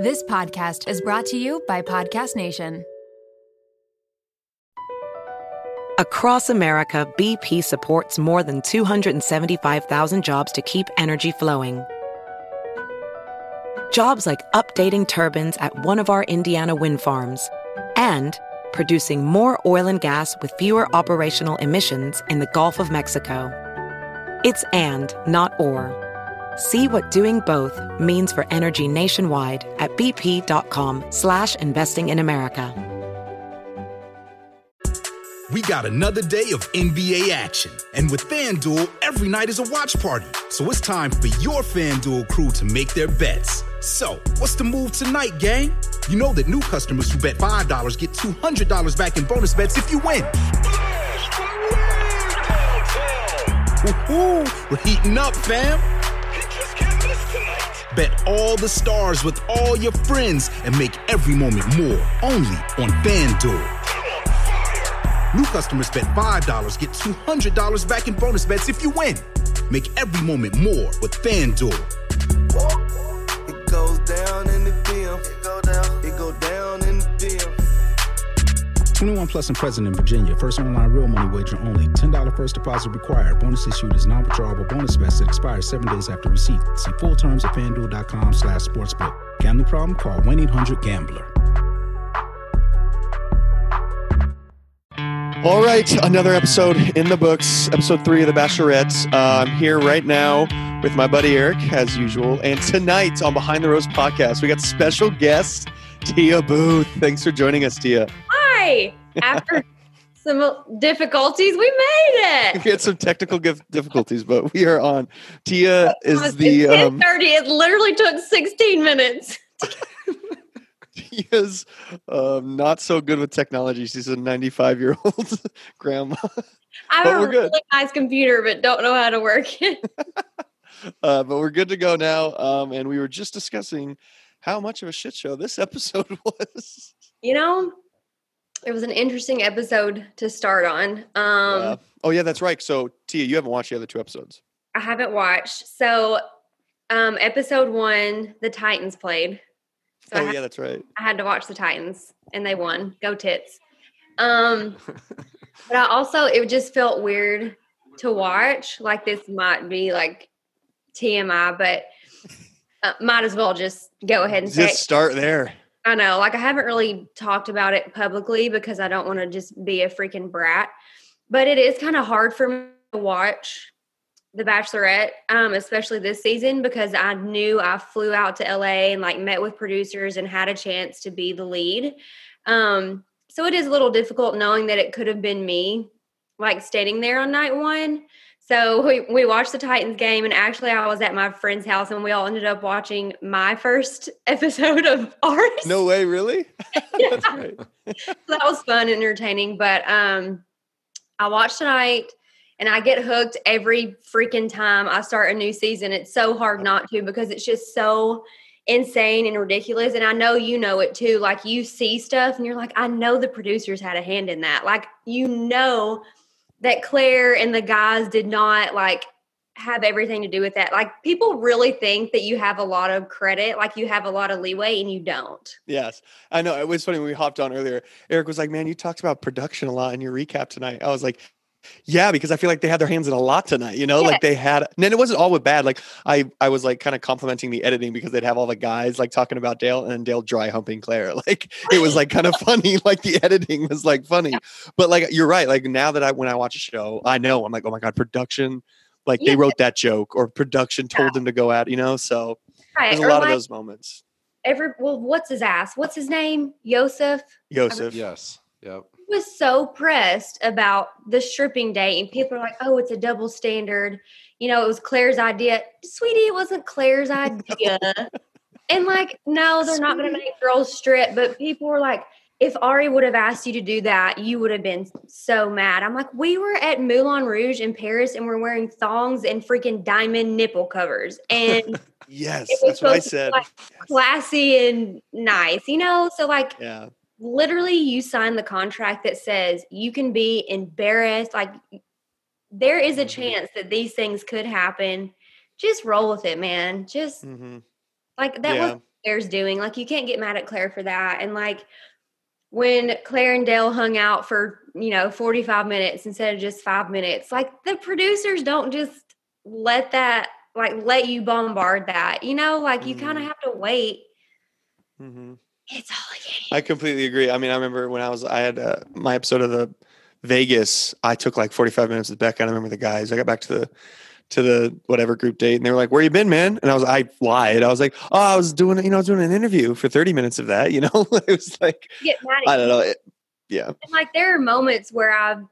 This podcast is brought to you by Podcast Nation. Across America, BP supports more than 275,000 jobs to keep energy flowing. Jobs like updating turbines at one of our Indiana wind farms and producing more oil and gas with fewer operational emissions in the Gulf of Mexico. It's and, not or. See what doing both means for energy nationwide at bp.com slash investing in America. We got another day of NBA action. And with FanDuel, every night is a watch party. So it's time for your FanDuel crew to make their bets. So, what's the move tonight, gang? You know that new customers who bet $5 get $200 back in bonus bets if you win. Woo-hoo, we're heating up, fam. Bet all the stars with all your friends and make every moment more. Only on FanDuel. New customers bet $5 get $200 back in bonus bets if you win. Make every moment more with FanDuel. 21 plus and present in Virginia. First online real money wager only. $10 first deposit required. Bonus issued is non-withdrawable bonus vest that expires seven days after receipt. See full terms at fanduel.com slash sportsbook. Gambling problem? Call 1-800-GAMBLER. All right, another episode in the books, episode three of The Bachelorette. Uh, I'm here right now with my buddy Eric, as usual. And tonight on Behind the Rose podcast, we got special guest Tia Booth. Thanks for joining us, Tia. After some difficulties, we made it. We had some technical difficulties, but we are on. Tia is the um, 10:30. It literally took 16 minutes. Tia's um, not so good with technology. She's a 95 year old grandma. I have a we're good. really nice computer, but don't know how to work it. Uh, but we're good to go now. Um, and we were just discussing how much of a shit show this episode was. you know, it was an interesting episode to start on. Um, Yeah. Oh yeah, that's right. So Tia, you haven't watched the other two episodes. I haven't watched. So, um, episode one, the Titans played. So oh had- yeah, that's right. I had to watch the Titans and they won. Go tits. Um but I also it just felt weird to watch. Like this might be like TMI, but uh, might as well just go ahead and say Just start there. I know, like I haven't really talked about it publicly because I don't want to just be a freaking brat. But it is kind of hard for me to watch The Bachelorette, um, especially this season, because I knew I flew out to LA and like met with producers and had a chance to be the lead. Um, so it is a little difficult knowing that it could have been me, like standing there on night one. So we, we watched the Titans game, and actually, I was at my friend's house, and we all ended up watching my first episode of ours. No way, really? Yeah. that was fun and entertaining. But um, I watched tonight, and I get hooked every freaking time I start a new season. It's so hard not to because it's just so insane and ridiculous. And I know you know it too. Like you see stuff, and you're like, I know the producers had a hand in that. Like you know that Claire and the guys did not like have everything to do with that. Like people really think that you have a lot of credit, like you have a lot of leeway, and you don't. Yes, I know. It was funny when we hopped on earlier. Eric was like, "Man, you talked about production a lot in your recap tonight." I was like, "Yeah," because I feel like they had their hands in a lot tonight. You know, Yeah. like they had. And it wasn't all with bad. Like I, I was like kind of complimenting the editing because they'd have all the guys like talking about Dale and Dale dry humping Claire. Like it was like kind of funny. Like the editing was like funny. But like you're right. Like now that I when I watch a show, I know I'm like, oh my god, production. Like they wrote that joke or production told them to go at. You know, so Right. there's a Or lot like- of those moments. every well, what's his ass? What's his name? Yosef Yosef. Yes. Yep. Was so pressed about the stripping date, and people are like, "Oh, it's a double standard." You know, it was Claire's idea, sweetie. It wasn't Claire's idea. and like, no, they're not going to make girls strip. But people were like, if Ari would have asked you to do that, you would have been so mad. I'm like, we were at Moulin Rouge in Paris, and we're wearing thongs and freaking diamond nipple covers, and Yes, that's what I supposed to be said. like classy and nice, you know? So, like, Yeah. Literally, you sign the contract that says you can be embarrassed. Like, there is a Mm-hmm. chance that these things could happen. Just roll with it, man. Just hmm like that Yeah. was Claire's doing. Like you can't get mad at Claire for that. And like when Claire and Dale hung out for, you know, 45 minutes instead of just five minutes, like the producers don't just let that like let you bombard that. You know, like you kind of have to wait. Mhm. It's all a game. I completely agree. I mean, I remember when I was, I had uh, my episode of the Vegas. I took like 45 minutes with Becca. I remember the guys. I got back to the to the whatever group date, and they were like, "Where you been, man?" And I was, I lied. I was like, "Oh, I was doing, you know, I was doing an interview for 30 minutes of that." You know, it was like, Get mad at I don't know. It, yeah, And like there are moments where I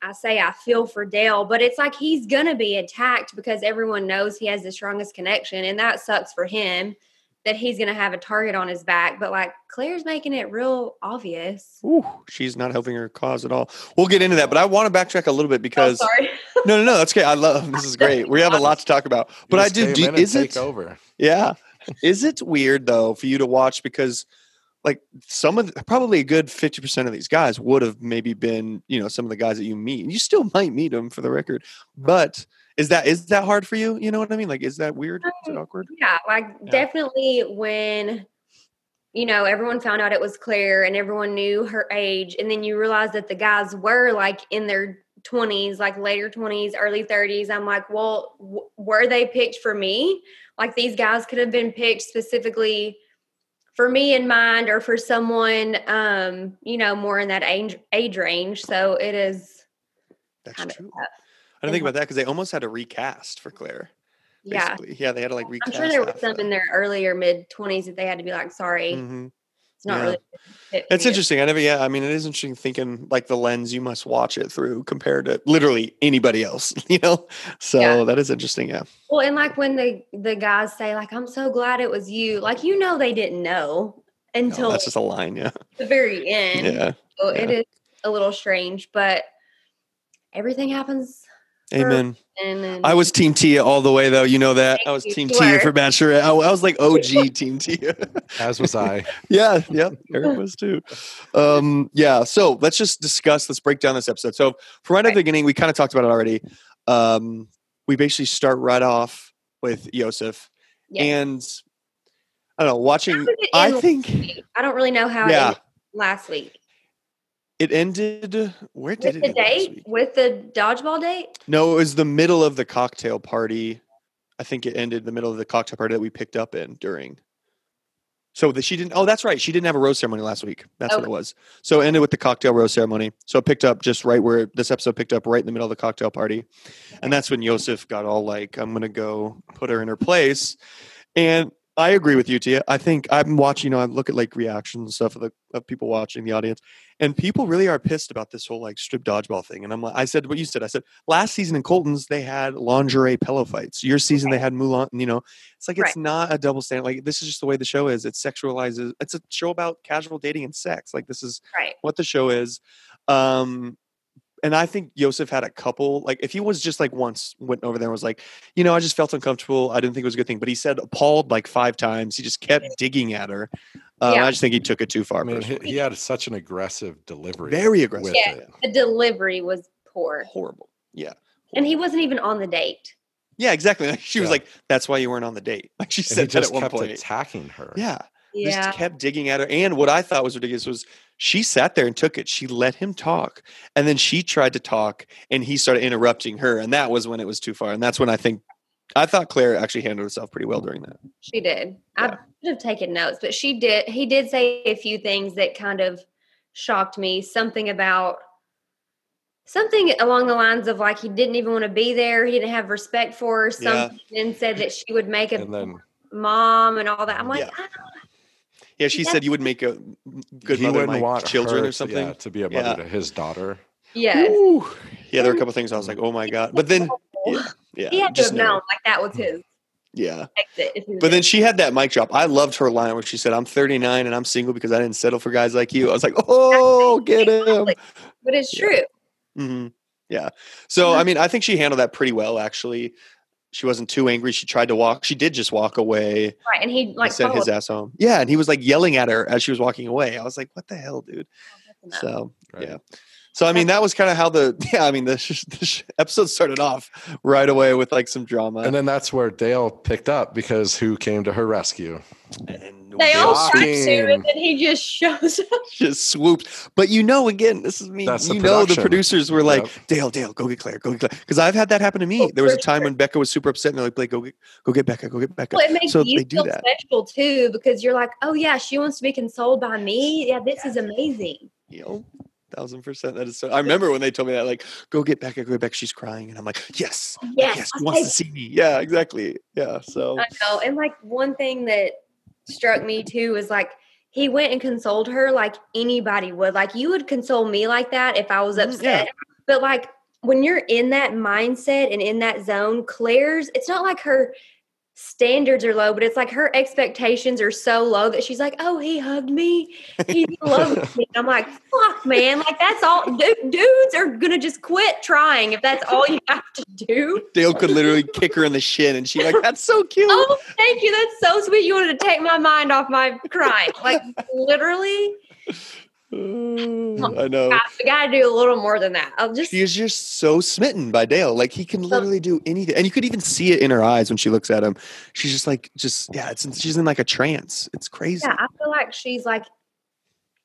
I say I feel for Dale, but it's like he's gonna be attacked because everyone knows he has the strongest connection, and that sucks for him that he's gonna have a target on his back. But like Claire's making it real obvious. Ooh, she's not helping her cause at all. We'll get into that, but I want to backtrack a little bit Oh, because sorry. no, no, no, that's okay. I love this is great. We have a lot to talk about, but I do. do is take it? over? Yeah. Is it weird though for you to watch because like some of the, probably a good 50% of these guys would have maybe been, you know, some of the guys that you meet. And you still might meet them for the record. But is that is that hard for you? You know what I mean? Like is that weird? Is it um, awkward? Yeah, like Yeah. definitely when you know everyone found out it was Claire and everyone knew her age, and then you realize that the guys were like in their 20s, like later 20s, early 30s. I'm like, well, w- were they picked for me? Like these guys could have been picked specifically for me in mind or for someone um you know more in that age age range so it is That's true. I didn't think about that because they almost had to recast for Claire. yeah Basically. Yeah, they had to like recast. i'm sure there half some in their earlier mid 20s that they had to be like sorry that. It's not yeah. really for It's you." interesting. I never, yeah. I mean, it is interesting thinking like the lens you must watch it through compared to literally anybody else, you know? So Yeah. that is interesting. Yeah. well and like when the the guys say like i'm so glad it was you like you know they didn't know No, until that's just a line. Yeah. the very end Yeah. so it yeah. is a little strange but everything happens Amen. And then I was Team Tia all the way, though. You know that. I was. Team You Tia for Bachelorette. I, I was like OG Team Tia. As was I. yeah, yeah. Eric was too. Um, yeah. So let's just discuss. Let's break down this episode. So from right at the beginning, we kind of talked about it already. Um, we basically start right off with Yosef, yeah. and I don't know. Watching, How did it I think I don't really know how Yeah. it last week. It ended. Where did With it the end date? With the dodgeball date? No, it was the middle of the cocktail party. I think it ended the middle of the cocktail party that we picked up in during. So that she didn't. Oh, that's right. She didn't have a rose ceremony last week. That's what it was. So it ended with the cocktail rose ceremony. So it picked up just right where this episode picked up, right in the middle of the cocktail party, and that's when Yosef got all like, "I'm gonna go put her in her place," and I agree with you, Tia. I think I'm watching. You know, I look at like reactions and stuff of the of people watching the audience, and people really are pissed about this whole like strip dodgeball thing. And I'm like, I said what you said. I said last season in Colton's they had lingerie pillow fights. Your season they had Moulin. You know, it's like it's Right. not a double standard. Like this is just the way the show is. It sexualizes. It's a show about casual dating and sex. Like this is Right. what the show is. Um, and I think Yosef had a couple. Like if he was just like once went over there and was like, you know, I just felt uncomfortable. I didn't think it was a good thing. But he said appalled like five times. He just kept digging at her. Um, Yeah. I just think he took it too far. I mean, he, he had such an aggressive delivery. Very aggressive. Yeah. it. The delivery was poor. horrible. Yeah. And he wasn't even on the date. Yeah, exactly. Like, she was like, "That's why you weren't on the date." Like she And he said that just at one kept point. attacking her. Yeah, Yeah. just kept digging at her. And what I thought was ridiculous was she sat there and took it. She let him talk, and then she tried to talk, and he started interrupting her, and that was when it was too far. And that's when I think I thought Claire actually handled herself pretty well during that. She did. Yeah. I should have taken notes, but she did. He did say a few things that kind of shocked me. Something about something along the lines of like he didn't even want to be there. He didn't have respect for her. Yeah. Something and said that she would make a And then mom and all that. I'm like, Yeah. I don't- Yeah, she Yeah. said you would make a good he mother to wouldn't my want children her or something. yeah, to be a mother Yeah. to his daughter. yes. Ooh. Yeah, there were a couple things I was like, "Oh my god!" But then, yeah, yeah, he had to just have know. known like that was his Yeah. exit. If he But then she had that mic drop. I loved her line where she said, "I'm 39 and I'm single because I didn't settle for guys like you." I was like, "Oh, get him!" but it's Yeah. true. hmm Yeah. So I mean, I think she handled that pretty well. Actually, she wasn't too angry. She tried to walk. She did just walk away. Right. And he Like like sent his ass home. Yeah, and he was like yelling at her as she was walking away. I was like, "What the hell, dude?" enough. So Right. yeah. So I mean, that was kind of how the yeah. I mean, the, sh- the sh- episode started off right away with like some drama. And then that's where Dale picked up because who came to her rescue? And They all start Shocking. to, and then he just shows up. just swoops. But you know, again, this is me. That's the you know, the producers were like, Yep. Dale, Dale, go get Claire, go get Claire. Because I've had that happen to me. Oh, there was a time sure. when Becca was super upset, and they're like, Blake, go get, go get Becca, go get Becca. Well, it makes so you they do feel that. special too because you're like, oh yeah, she wants to be consoled by me. Yeah, this is amazing. You know, thousand percent. That is so. I remember when they told me that, like, go get Becca, go get Becca. She's crying, and I'm like, yes, Yes, yes, she wants to see me. Yeah, exactly. Yeah. So I know. And like one thing that struck me too is like he went and consoled her like anybody would. Like you would console me like that if I was Mhm, upset. yeah. But like when you're in that mindset and in that zone, Claire's it's not like her standards are low, but it's like her expectations are so low that she's like, "Oh, he hugged me, he loved me." I'm like, "Fuck, man! Like that's all. Du- dudes are gonna just quit trying if that's all you have to do." Dale could literally kick her in the shin, and she like, that's so cute. Oh, thank you. That's so sweet. You wanted to take my mind off my crying. Like literally, I know. gosh, we got to do a little more than that. I'll just She is just so smitten by Dale. Like he can literally do anything, and you could even see it in her eyes when she looks at him. She's just like, just yeah, it's she's in like a trance. It's crazy. yeah. I feel like she's like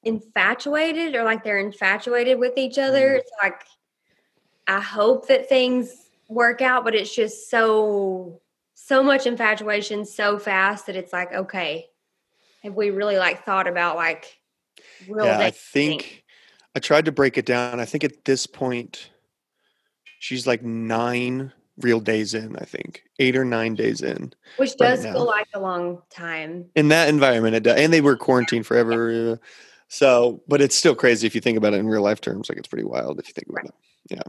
infatuated, or like they're infatuated with each other. Mm. It's like I hope that things work out, but it's just so so much infatuation so fast that it's like, okay, have we really like thought about like real? yeah, I dating? think I tried to break it down. I think at this point, she's like nine real days in. I think eight or nine days in. which does now. feel like a long time. in that environment it does. and they were quarantined forever uh, so but it's still crazy if you think about it in real life terms like it's pretty wild if you think about it yeah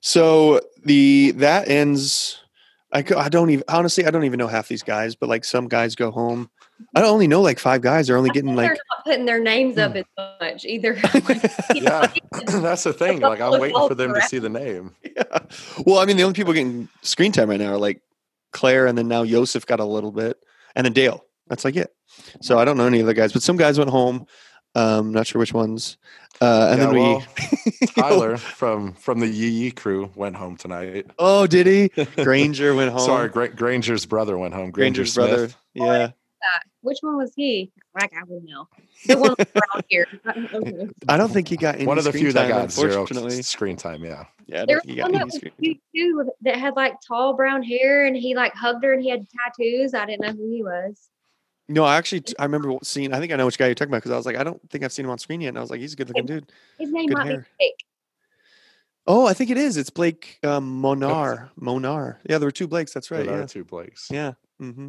so the that ends I, I don't even honestly i don't even know half these guys but like some guys go home i only know like five guys They're only I getting think like they're not putting their names up as much either. Yeah, that's the thing. Like I'm waiting for them to see the name. yeah. well i mean the only people getting screen time right now are like claire and then now Yosef got a little bit and then dale that's like it so i don't know any of the guys but some guys went home um not sure which ones uh and Yeah, then we well, Tyler from from the Yee Yee crew went home tonight. Oh, did he? Granger went home. Sorry, Gra- Granger's brother went home. Granger Granger's Smith. brother. Yeah. That. Which one was he? Like I would know. The one around here. Okay. I don't think he got any One of the screen few that time, got zero screen time. Yeah. Yeah, There was one that was cute too that had like tall brown hair and he like hugged her and he had tattoos. I didn't know who he was. No, I actually I remember seeing I think I know which guy you're talking about because I was like, I don't think I've seen him on screen yet. And I was like, he's a good looking dude. His name Good might hair. be Blake. Oh, I think it is. It's Blake um, Monar. Monar. Yeah, there were two Blakes. That's right. There are Yeah. two Blakes. Yeah. hmm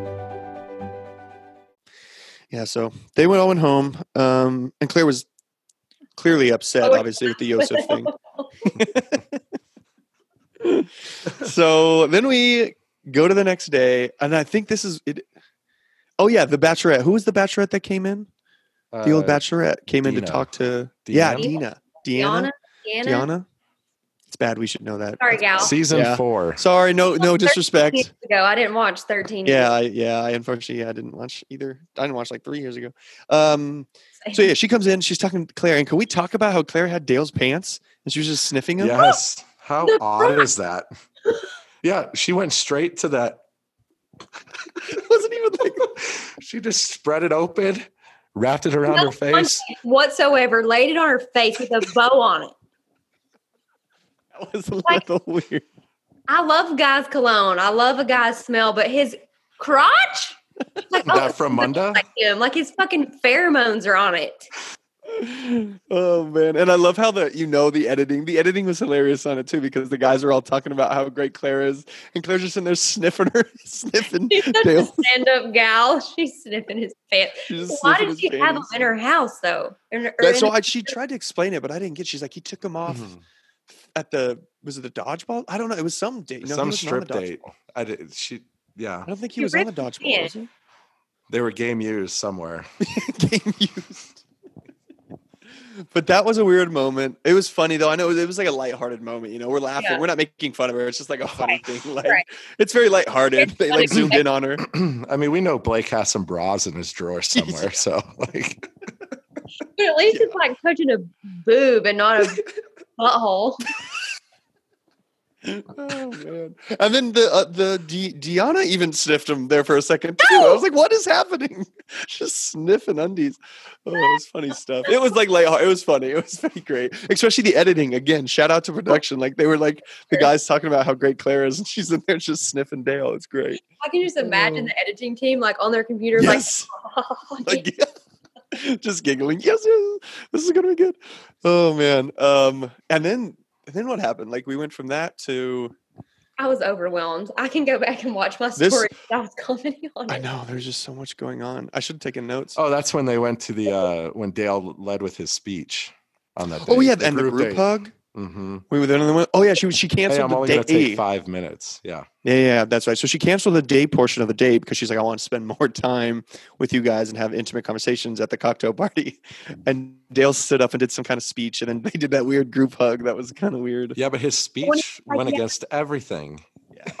Yeah. So they went all went home. Um, and Claire was clearly upset, Oh, obviously, with the Yosef thing. so then we go to the next day, and I think this is it. Oh yeah, the Bachelorette. Who was the Bachelorette that came in? The old Uh, Bachelorette came in to talk to. Yeah, Deanna? Dina. Diana. Deanna. Diana. Deanna. It's bad. We should know that. Sorry, gal. Season Yeah. four. Sorry. No. No disrespect. Years ago, I didn't watch thirteen. Yeah. I, yeah. I unfortunately yeah, I didn't watch either. I didn't watch like three years ago. Um. years. So yeah, she comes in. She's talking to Claire, and can we talk about how Claire had Dale's pants and she was just sniffing them? Yes. How The odd is that? Yeah, she went straight to that. it wasn't even like She just spread it open, wrapped it around No her face. whatsoever. Laid it on her face with a bow on it. that was a Like- little weird. I love guys' cologne. I love a guy's smell, but his crotch, like oh, That from it Munda? like him, like his fucking pheromones are on it. Oh man, and I love how the you know the editing. The editing was hilarious on it too because the guys are all talking about how great Claire is, and Claire's just in there sniffing her, sniffing She's such a stand-up gal. She's sniffing his pants. Why did his she have him panties. in her house though? In- or That's in- why she tried to explain it, but I didn't get. She's like, he took them off Mhm. At the was it the dodgeball? I don't know. It was some date. No, he Some wasn't on the strip date. dodgeball. I did. She. Yeah, I don't think he You was on the dodgeball. Was he? they were game used somewhere. game used. But that was a weird moment. It was funny though. I know it was like a lighthearted moment. You know, we're laughing. Yeah. We're not making fun of her. It's just like a funny Right. thing. Like Right. it's very lighthearted. It's They like zoomed in on her. I mean, we know Blake has some bras in his drawer somewhere. So like, But at least it's like touching a boob and not a butthole. Oh man! And then the uh, the D- Deanna even sniffed him there for a second too. I was like, "What is happening?" Just sniffing undies. Oh, it was funny stuff. It was like light. It was funny. It was very great, especially the editing. Again, shout out to production. Like they were like the guys talking about how great Claire is, and she's in there just sniffing Dale. It's great. I can just imagine the editing team like on their computer, Yes. like, Like, yeah. just giggling. Yes, yes, this is gonna be good. Oh man. Um, and then and then what happened? Like we went from that to I was overwhelmed. I can go back and watch my This- story. I was commenting on it. I know there's just so much going on. I should have taken notes. oh, that's when they went to the uh when Dale led with his speech on that. Oh date, yeah, and the group hug. Hmm We were then. Went, oh yeah, she was. She Hey, canceled I'm only the gonna date. take five minutes. Yeah. Yeah, yeah, that's right. So she canceled the day portion of the date because she's like, I want to spend more time with you guys and have intimate conversations at the cocktail party. And Dale stood up and did some kind of speech, and then they did that weird group hug. That was kind of weird. Yeah, but his speech like, went against everything. Yeah.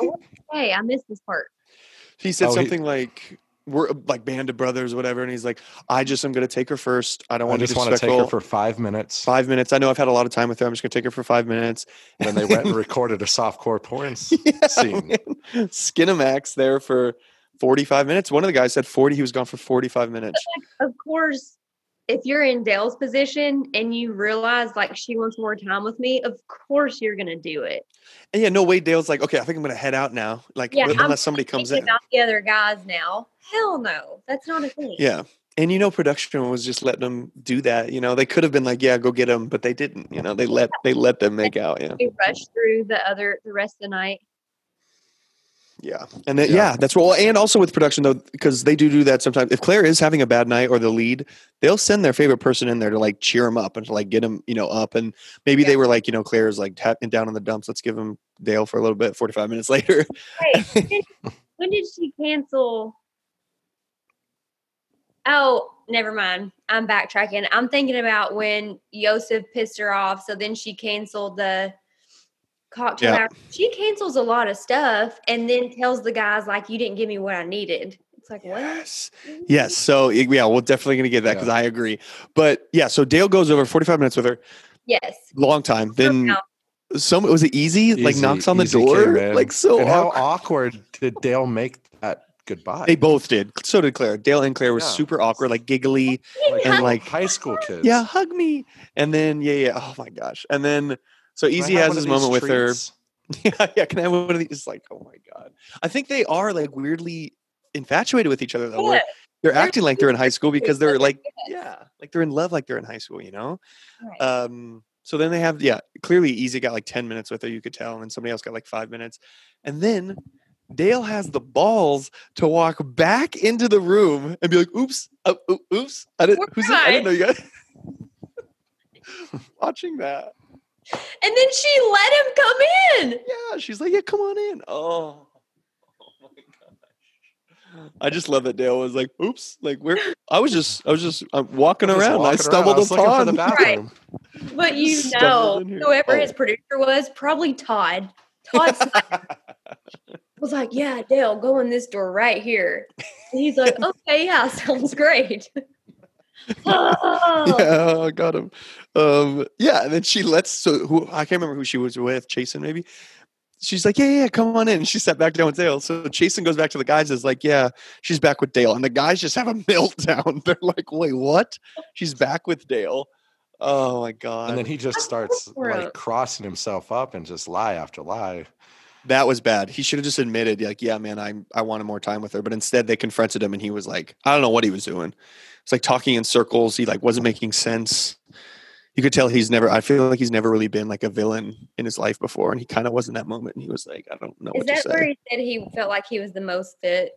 Hey, I missed this part. He said Oh, he- something like, "We're uh, like band of brothers, whatever." And he's like, "I just am going to take her first. I don't want to just be want to take her for five minutes. five minutes. I know I've had a lot of time with her. I'm just going to take her for five minutes." And then they went and recorded a softcore porn Yeah, scene. man. Skinemax there for 45 minutes. One of the guys said 40. He was gone for 45 minutes. Of course, if you're in Dale's position and you realize like she wants more time with me, of course you're gonna do it. And yeah, no way. Dale's like, okay, I think I'm to head out now. Like, Yeah, unless I'm somebody comes in. about the other guys now. Hell no, that's not a thing. Yeah. And you know, production was just letting them do that. You know, they could have been like, yeah, go get them, but they didn't. You know, they let they let them make out. Yeah. We rushed through the other the rest of the night. Yeah. And then, yeah. Yeah. that's well, and also with production though, because they do do that sometimes. If Claire is having a bad night or the lead, they'll send their favorite person in there to like cheer him up and to like get him, you know, up. And maybe they were like, you know, Claire is like down in the dumps. Let's give him Dale for a little bit. Forty five minutes later. When did she cancel? Oh, never mind. I'm backtracking. I'm thinking about when Yosef pissed her off, so then she canceled the cocktail Yeah. hour. She cancels a lot of stuff and then tells the guys like, "You didn't give me what I needed." It's like, what? Yes. Yes. So yeah, we're definitely gonna get that because Yeah. I agree. But yeah, so Dale goes over forty five minutes with her, Yes. long time. Then Somehow. some was it Eazy? like knocks on the Eazy came door, in. like so. And how awkward. awkward did Dale make that goodbye? They both did. So did Claire. Dale and Claire were Yeah. super awkward, like giggly. like, and like- high school kids. Yeah, hug me. And then yeah, yeah. Oh my gosh. And then so Eazy has his of these moment with her. treats? Yeah, yeah. Can I have one of these? It's like, oh my god. I think they are like weirdly infatuated with each other though. Yeah. They're They're acting like they're in high school because they're like, yeah, like they're in love like they're in high school, you know? Right. Um, so then they have, yeah, clearly Eazy got like 10 minutes with her, you could tell, and then somebody else got like five minutes. And then Dale has the balls to walk back into the room and be like, oops, uh, oops. I didn't, Where who's? I didn't know you guys. Watching that. And then she let him come in. Yeah, she's like, yeah, come on in. Oh. oh my gosh. I just love that Dale was like, "Oops!" Like where I was just, I was just uh, walking Just around. and I stumbled around. I was for the upon. bathroom. But you know, Stumbled in here. whoever Oh. his producer was, probably Todd. Todd was like, "Yeah, Dale, go in this door right here." And he's like, "Okay, yeah, sounds great." oh, yeah, I got him. Um, yeah, and then she lets so who I can't remember who she was with, Chasen maybe. She's like, yeah, yeah, yeah, come on in. And she sat back down with Dale. So Chasen goes back to the guys, is like, yeah, she's back with Dale. And the guys just have a meltdown. They're like, wait, what? She's back with Dale. Oh my god. And then he just starts like crossing himself up and just lie after lie. that was bad. He should have just admitted, like, yeah, man, I I wanted more time with her. But instead they confronted him and he was like, I don't know what he was doing. It's like talking in circles. He like wasn't making sense. You could tell he's never I feel like he's never really been like a villain in his life before. And he kind of was in that moment. And he was like, I don't know is what to that say. where he said he felt like he was the most fit?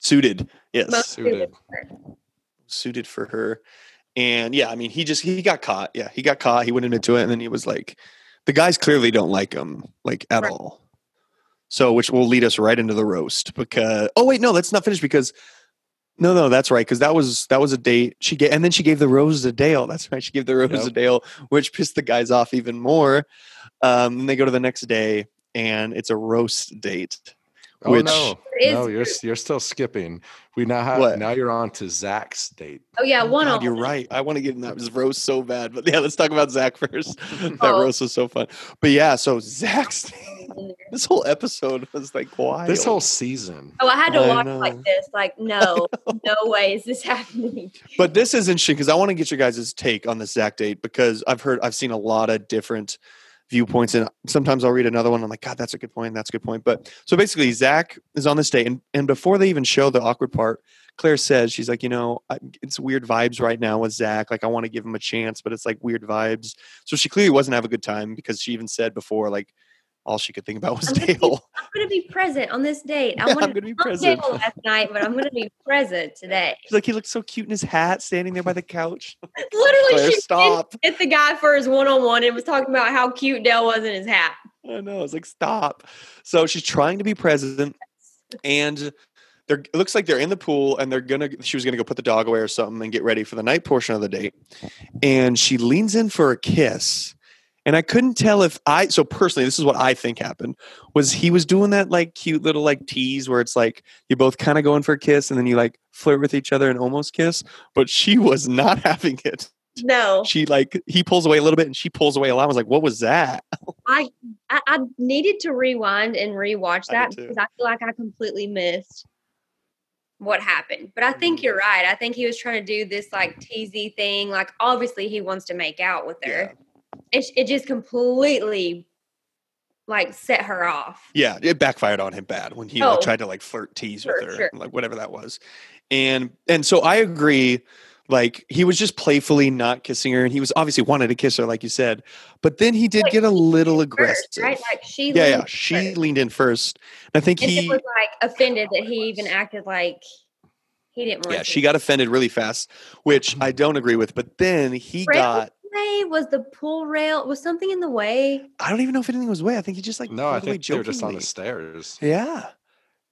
suited. Yes. Most suited. fit. suited for her. And yeah, I mean, he just he got caught. Yeah, he got caught. He went into it, and then he was like, the guys clearly don't like him like at Right. all. So, which will lead us right into the roast because oh wait, no, let's not finish because no, no, that's right because that was that was a date she gave, and then she gave the rose to Dale. That's right, she gave the rose Yep. to Dale, which pissed the guys off even more. Um, and they go to the next day, and it's a roast date. Oh Which- no, no, you're you're still skipping. We now have What? now you're on to Zach's date. Oh yeah, one God, you're right. I want to get in that roast so bad, but yeah, let's talk about Zach first. that Oh. roast was so fun. But yeah, so Zach's this whole episode was like wild. This whole season. Oh, I had to I watch know. like this. Like, no, no way is this happening. But this is interesting because I want to get your guys' take on this Zach date because I've heard I've seen a lot of different viewpoints and sometimes I'll read another one. I'm like, God, that's a good point. That's a good point. But so basically, Zach is on this date, and, and before they even show the awkward part, Claire says she's like, you know, I, it's weird vibes right now with Zach. Like, I want to give him a chance, but it's like weird vibes. So she clearly wasn't having a good time because she even said before, like, all she could think about was I'm gonna be- Dale. I'm going to be present on this date. I Yeah, want gonna be present. Dale last night, but I'm going to be present today. She's like, he looked so cute in his hat, standing there by the couch. Literally, Claire, she stop. hit the guy for his one on one and was talking about how cute Dale was in his hat. I know. It's like stop. So she's trying to be president, and they're it looks like they're in the pool, and they're gonna. She was gonna go put the dog away or something and get ready for the night portion of the date, and she leans in for a kiss. And I couldn't tell if I so personally, this is what I think happened was he was doing that like cute little like tease where it's like you're both kind of going for a kiss and then you like flirt with each other and almost kiss, but she was not having it. No, She like he pulls away a little bit and she pulls away a lot. I was like, what was that? I, I I needed to rewind and rewatch that too. because I feel like I completely missed what happened. But I Mm-hmm. think you're right. I think he was trying to do this like teasy thing. Like obviously he wants to make out with her. It it just completely like set her off. Yeah, it backfired on him bad when he Oh. like, tried to like flirt tease with her, sure. like whatever that was. And and so I agree. Like he was just playfully not kissing her, and he was obviously wanted to kiss her, like you said. But then he did Like, get a little First, aggressive. right? Like she yeah, yeah. She first. leaned in first. And I think and he, was like offended that he even acted like he didn't want yeah, to. she got offended really fast, which I don't agree with. But then he got. Way was the pull rail was something in the way. I don't even know if anything was way. I think he just like No, I pulled away think they were just on the stairs. Yeah,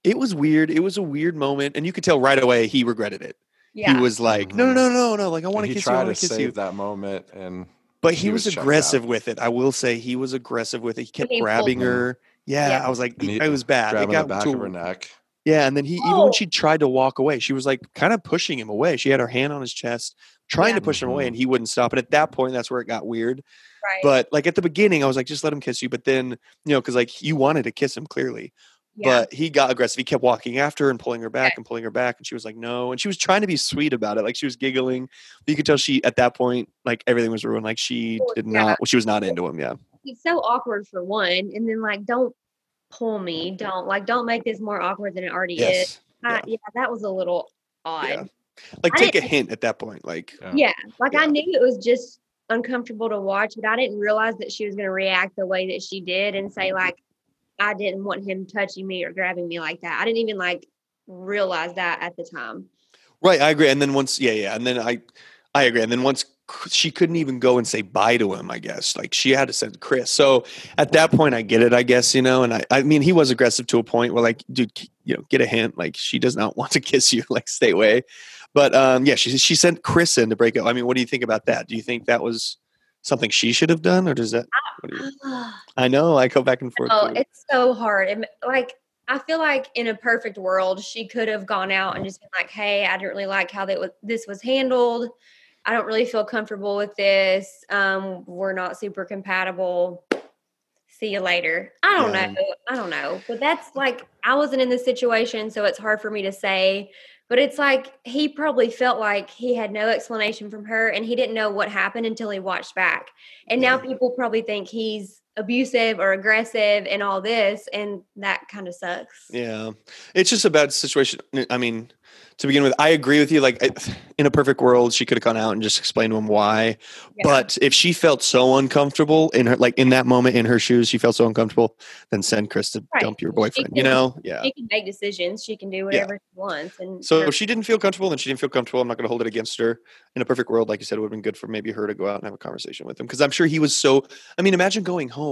it was weird. It was a weird moment, and you could tell right away he regretted it. Yeah. He was like, "No, no, no, mm-hmm. no, no! Like I want to kiss you. I tried want to to kiss save you." that moment, and But he he was, was aggressive out. with it. I will say he was aggressive with it. He kept he grabbing her. her. Yeah, Yeah. I was like, he it was bad. It got the back to- of her neck. Yeah, and then he even Oh. when she tried to walk away, she was like kind of pushing him away. She had her hand on his chest, trying Yeah. to push him away, and he wouldn't stop. And at that point, that's where it got weird. right. But like at the beginning, I was like, just let him kiss you. But then, you know, because like you wanted to kiss him clearly, yeah. but he got aggressive. He kept walking after her and pulling her back and pulling her back, and she was like, no. And she was trying to be sweet about it, like she was giggling. But you could tell she at that point, like everything was ruined. Like she oh, did yeah. not. She was not into him. Yeah. it's so awkward for one, and then like don't pull me, don't like don't make this more awkward than it already is. I, yeah. that was a little odd. Yeah. Like I take a hint at that point. Like Yeah, like Yeah. I knew it was just uncomfortable to watch, but I didn't realize that she was going to react the way that she did and say like I didn't want him touching me or grabbing me like that. I didn't even like realize that at the time. right, I agree. And then once, yeah, yeah, and then I, I agree. And then once c- she couldn't even go and say bye to him, I guess like she had to send Chris. So at that point, I get it, I guess you know. And I, I mean, he was aggressive to a point where like, dude, you know, get a hint. Like she does not want to kiss you. Like stay away. But um, yeah, she she sent Chris in to break up. I mean, what do you think about that? Do you think that was something she should have done, or does that? What you, I know I go back and forth. Oh, it's so hard. And like I feel like in a perfect world, she could have gone out and just been like, "Hey, I didn't really like how that was, this was handled. I don't really feel comfortable with this. Um, we're not super compatible. See you later." I don't Yeah. know. I don't know. But that's like I wasn't in this situation, so it's hard for me to say. But it's like he probably felt like he had no explanation from her, and he didn't know what happened until he watched back. And now people probably think he's abusive or aggressive and all this, and that kind of sucks. Yeah, it's just a bad situation. I mean, to begin with. I agree with you. Like in a perfect world, she could have gone out and just explained to him why. Yeah. But if she felt so uncomfortable in her, like in that moment in her shoes, she felt so uncomfortable, then send Chris to Right. dump your boyfriend. You know? Yeah. She can make decisions. She can do whatever she wants. And So her- if she didn't feel comfortable, then she didn't feel comfortable. I'm not going to hold it against her. In a perfect world, like you said, it would have been good for maybe her to go out and have a conversation with him because I'm sure he was so. I mean, imagine going home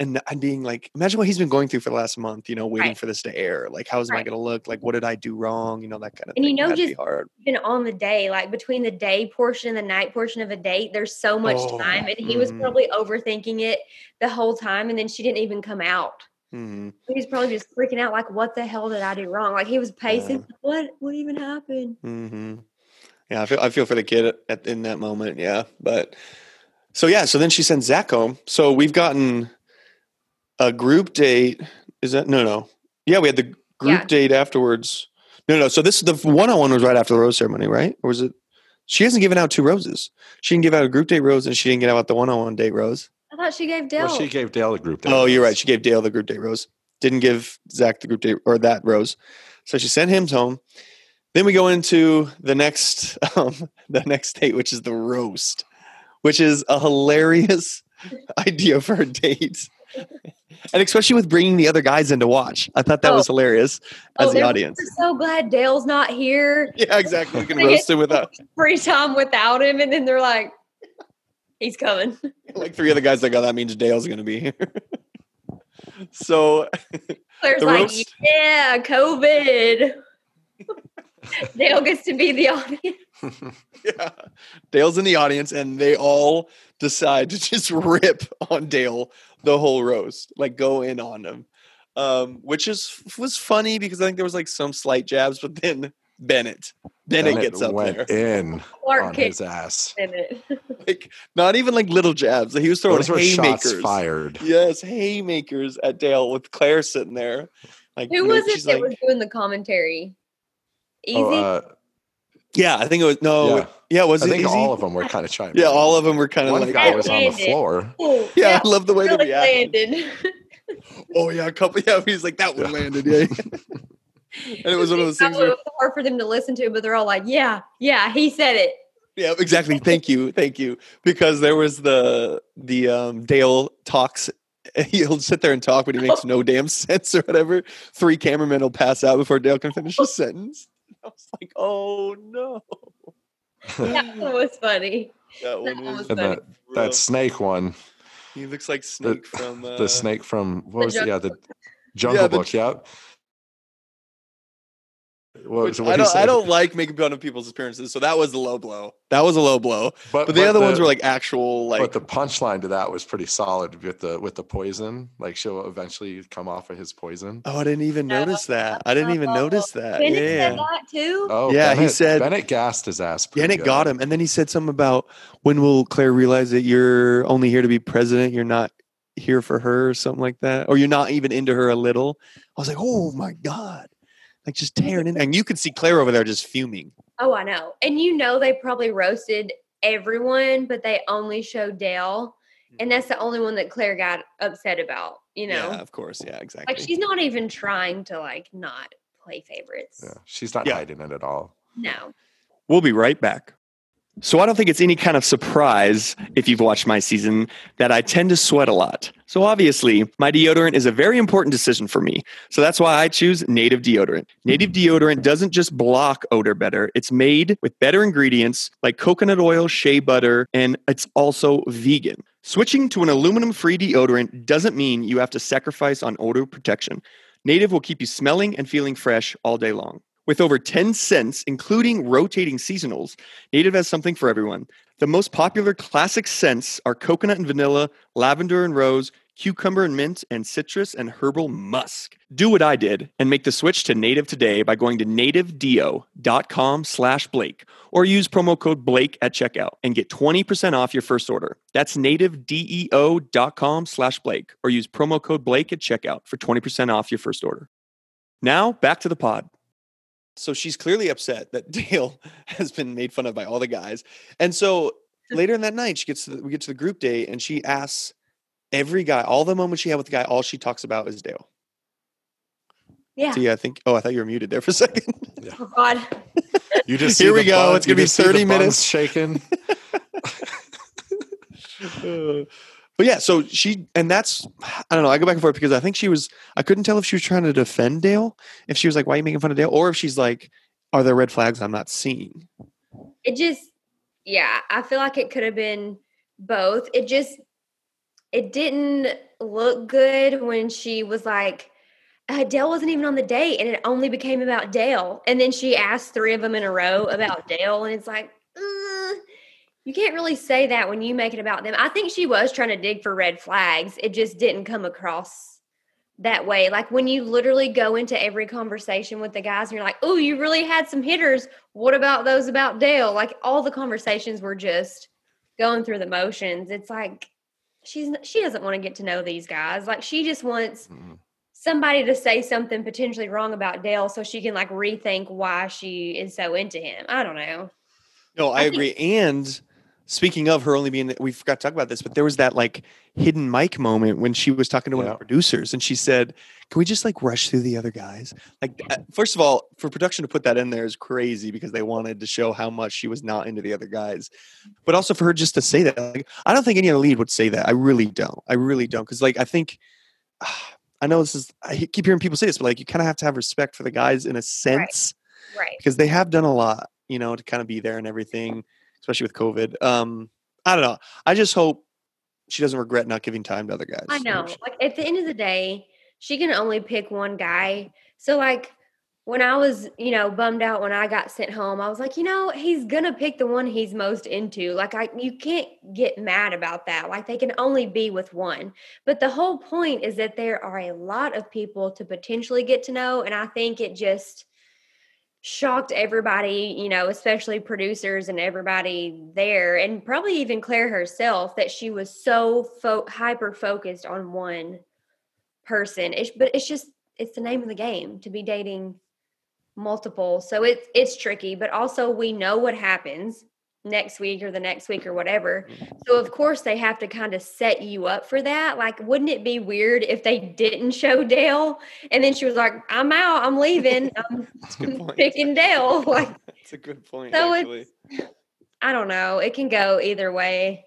and and being like, imagine what he's been going through for the last month. You know, waiting Right. for this to air. Like, how is my Right. going to look? Like, what did I do wrong? You know, that kind of And thing. you know, That'd just- hard. even on the day, like between the day portion and the night portion of a date, there's so much Oh, time. And he was mhm. probably overthinking it the whole time. And then she didn't even come out. He was probably just freaking out, like, what the hell did I do wrong? Like he was pacing. Yeah. What what even happened? hmm Yeah, I feel I feel for the kid at, at in that moment. Yeah, but so yeah, so then she sends Zach home. So we've gotten a group date. Is that no no? Yeah, we had the group Yeah. date afterwards. No no. So this the one on one was right after the rose ceremony, right? Or was it? She hasn't given out two roses. She didn't give out a group date rose, and she didn't give out the one on one date rose. I thought she gave Dale. Well, she gave Dale a group. date Oh, you're right. She gave Dale the group date rose. Didn't give Zach the group date or that rose. So she sent him home. Then we go into the next um, the next date, which is the roast, which is a hilarious idea for a date. And especially with bringing the other guys in to watch. I thought that Oh. was hilarious oh, as Oh, the audience. So glad Dale's not here. Yeah, exactly. You can roast him without Free time without him. And then they're like, he's coming. like three other guys like, oh, that means Dale's gonna be here. so Claire's like, roast? yeah, COVID. Dale gets to be the audience. yeah. Dale's in the audience and they all decide to just rip on Dale the whole roast, like go in on him. Um, which is was funny because I think there was like some slight jabs, but then Bennett, Bennett, Bennett gets up went there, in Clark on his ass. in it. like not even like little jabs. He was throwing Those were haymakers. shots fired. Yes, haymakers at Dale with Claire sitting there. Like Who you know, was it that like, was doing the commentary? Eazy. Oh, uh, yeah, I think it was no, yeah, Yeah. was I it think Eazy? all of them were kind of chiming. yeah, all of them were kind of One like, guy oh, was on the floor. Oh, yeah, that I love the way they really landed. Oh yeah, a couple. Yeah, he's like that one Yeah. landed. Yeah, and it was one of those things It where, was hard for them to listen to, but they're all like, "Yeah, yeah, he said it." yeah, exactly. Thank you, thank you, because there was the the um, Dale talks. He'll sit there and talk, but he makes no damn sense or whatever. Three cameramen will pass out before Dale can finish his sentence. I was like, oh no, That one was funny. that one was. was And funny. that, that snake one, he looks like Snake from uh, the snake from what was it? Yeah, the Jungle Jungle the- Book. Yeah. What, so I what he don't. I don't like making fun of people's appearances, so that was a low blow. That was a low blow. But, But the other ones were like actual, like but the punchline to that was pretty solid with the with the poison. Like she'll eventually come off of his poison. Oh, I didn't even No. notice that. I didn't even notice that. Bennett yeah. said that too. Oh, Yeah, he Bennett, said- Bennett gassed his ass. Yeah, and it got him. And then he said something about when will Claire realize that you're only here to be president? You're not here for her or something like that. Or you're not even into her a little. I was like, oh my God. Like just tearing in. And you could see Claire over there just fuming. Oh, I know. And you know they probably roasted everyone, but they only showed Dale. And that's the mm-hmm. only one that Claire got upset about, you know? Yeah, of course. Yeah, exactly. Like she's not even trying to like not play favorites. Yeah, she's not Yeah. hiding it at all. No. We'll be right back. So I don't think it's any kind of surprise if you've watched my season that I tend to sweat a lot. So obviously, my deodorant is a very important decision for me. So that's why I choose native deodorant. Native deodorant doesn't just block odor better, it's made with better ingredients like coconut oil, shea butter, and it's also vegan. Switching to an aluminum free deodorant doesn't mean you have to sacrifice on odor protection. Native will keep you smelling and feeling fresh all day long. With over 10 scents, including rotating seasonals, Native has something for everyone. The most popular classic scents are coconut and vanilla, lavender and rose, cucumber and mint, and citrus and herbal musk. Do what I did and make the switch to Native today by going to nativedeo.com slash Blake or use promo code Blake at checkout and get 20% off your first order. That's nativedeo.com slash Blake or use promo code Blake at checkout for 20% off your first order. Now, back to the pod. So she's clearly upset that Dale has been made fun of by all the guys. And so later in that night, she gets to the, we get to the group date and she asks every guy, all the moments she had with the guy, all she talks about is Dale. Yeah. So yeah, I think. Oh, I thought you were muted there for a second. Oh God. You just Here we go. bun- It's gonna be just see the 30 minutes. shaking. Uh, but yeah, so she and that's I don't know. I go back and forth because I think she was. I couldn't tell if she was trying to defend Dale, if she was like, "Why are you making fun of Dale?" or if she's like, "Are there red flags I'm not seeing?" It just, yeah, I feel like it could have been both. It just, it didn't look good when she was like, uh, Dale wasn't even on the date and it only became about Dale. And then she asked three of them in a row about Dale. And it's like, you can't really say that when you make it about them. I think she was trying to dig for red flags. It just didn't come across that way. Like when you literally go into every conversation with the guys and you're like, oh, you really had some hitters. What about those about Dale? Like all the conversations were just going through the motions. It's like she's she doesn't want to get to know these guys. Like she just wants Mhm. somebody to say something potentially wrong about Dale so she can like rethink why she is so into him. I don't know. No, I, I think- agree. And speaking of her only being, we forgot to talk about this, but there was that like hidden mic moment when she was talking to one of the producers, and she said, "Can we just like rush through the other guys?" Like, uh, first of all, for production to put that in there is crazy because they wanted to show how much she was not into the other guys, but also for her just to say that. Like, I don't think any other lead would say that. I really don't. I really don't because like I think. I know this is. I keep hearing people say this, but like you kind of have to have respect for the guys in a sense Right. because they have done a lot, you know, to kind of be there and everything, especially with COVID. Um, I don't know. I just hope she doesn't regret not giving time to other guys. I know. Like at the end of the day, she can only pick one guy. So like when I was, you know, bummed out when I got sent home, I was like, you know, he's gonna pick the one he's most into. Like I you can't get mad about that. Like they can only be with one. But the whole point is that there are a lot of people to potentially get to know. And I think it just shocked everybody, you know, especially producers and everybody there, and probably even Clare herself, that she was so fo- hyper focused on one person. It's, but it's just it's the name of the game to be dating multiple. So it's it's tricky, but also we know what happens next week or the next week or whatever. Mm-hmm. So of course they have to kind of set you up for that. Like wouldn't it be weird if they didn't show Dale and then she was like, "I'm out. I'm leaving. I'm That's a good point. picking Dale." Like That's a good point. So actually. it's- I don't know. It can go either way.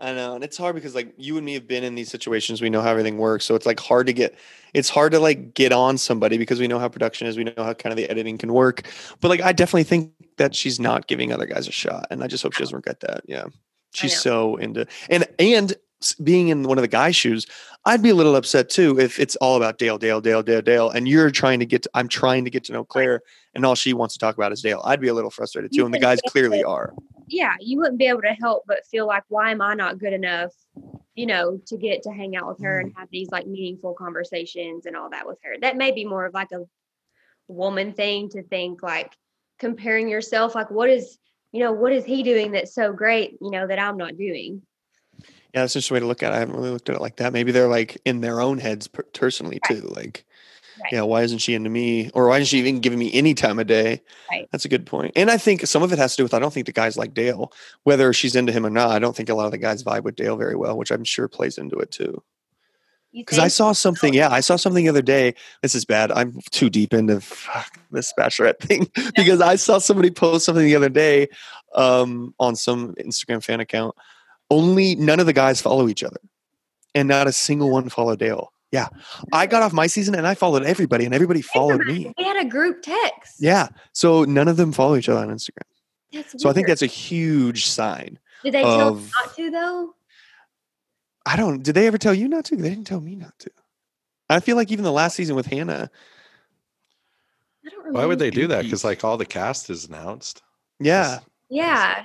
I know, and it's hard because like you and me have been in these situations. We know how everything works, so it's like hard to get. It's hard to like get on somebody because we know how production is. We know how kind of the editing can work. But like, I definitely think that she's not giving other guys a shot, and I just hope she doesn't regret that. Yeah, she's so into and and being in one of the guys' shoes, I'd be a little upset too if it's all about Dale, Dale, Dale, Dale, Dale, and you're trying to get. To, I'm trying to get to know Clare, and all she wants to talk about is Dale. I'd be a little frustrated too, and the guys clearly are. Yeah, you wouldn't be able to help but feel like, why am I not good enough, you know, to get to hang out with her and mm-hmm. have these like meaningful conversations and all that with her? That may be more of like a woman thing to think like comparing yourself, like, what is, you know, what is he doing that's so great, you know, that I'm not doing? Yeah, that's just a way to look at it. I haven't really looked at it like that. Maybe they're like in their own heads personally Right. too. Like, Right. yeah, why isn't she into me? Or why isn't she even giving me any time of day? Right. That's a good point. And I think some of it has to do with I don't think the guys like Dale, whether she's into him or not. I don't think a lot of the guys vibe with Dale very well, which I'm sure plays into it too. Because I saw something, yeah, I saw something the other day. This is bad. I'm too deep into fuck, this bachelorette thing because I saw somebody post something the other day um, on some Instagram fan account. Only none of the guys follow each other, and not a single one followed Dale. Yeah, I got off my season and I followed everybody, and everybody followed me. We had a group text. Yeah, so none of them follow each other on Instagram. That's So I think that's a huge sign. Did they tell of- not to though? I don't. Did they ever tell you not to? They didn't tell me not to. I feel like even the last season with Hannah, I don't remember. Why would they do that? Because like all the cast is announced. yeah, Yeah.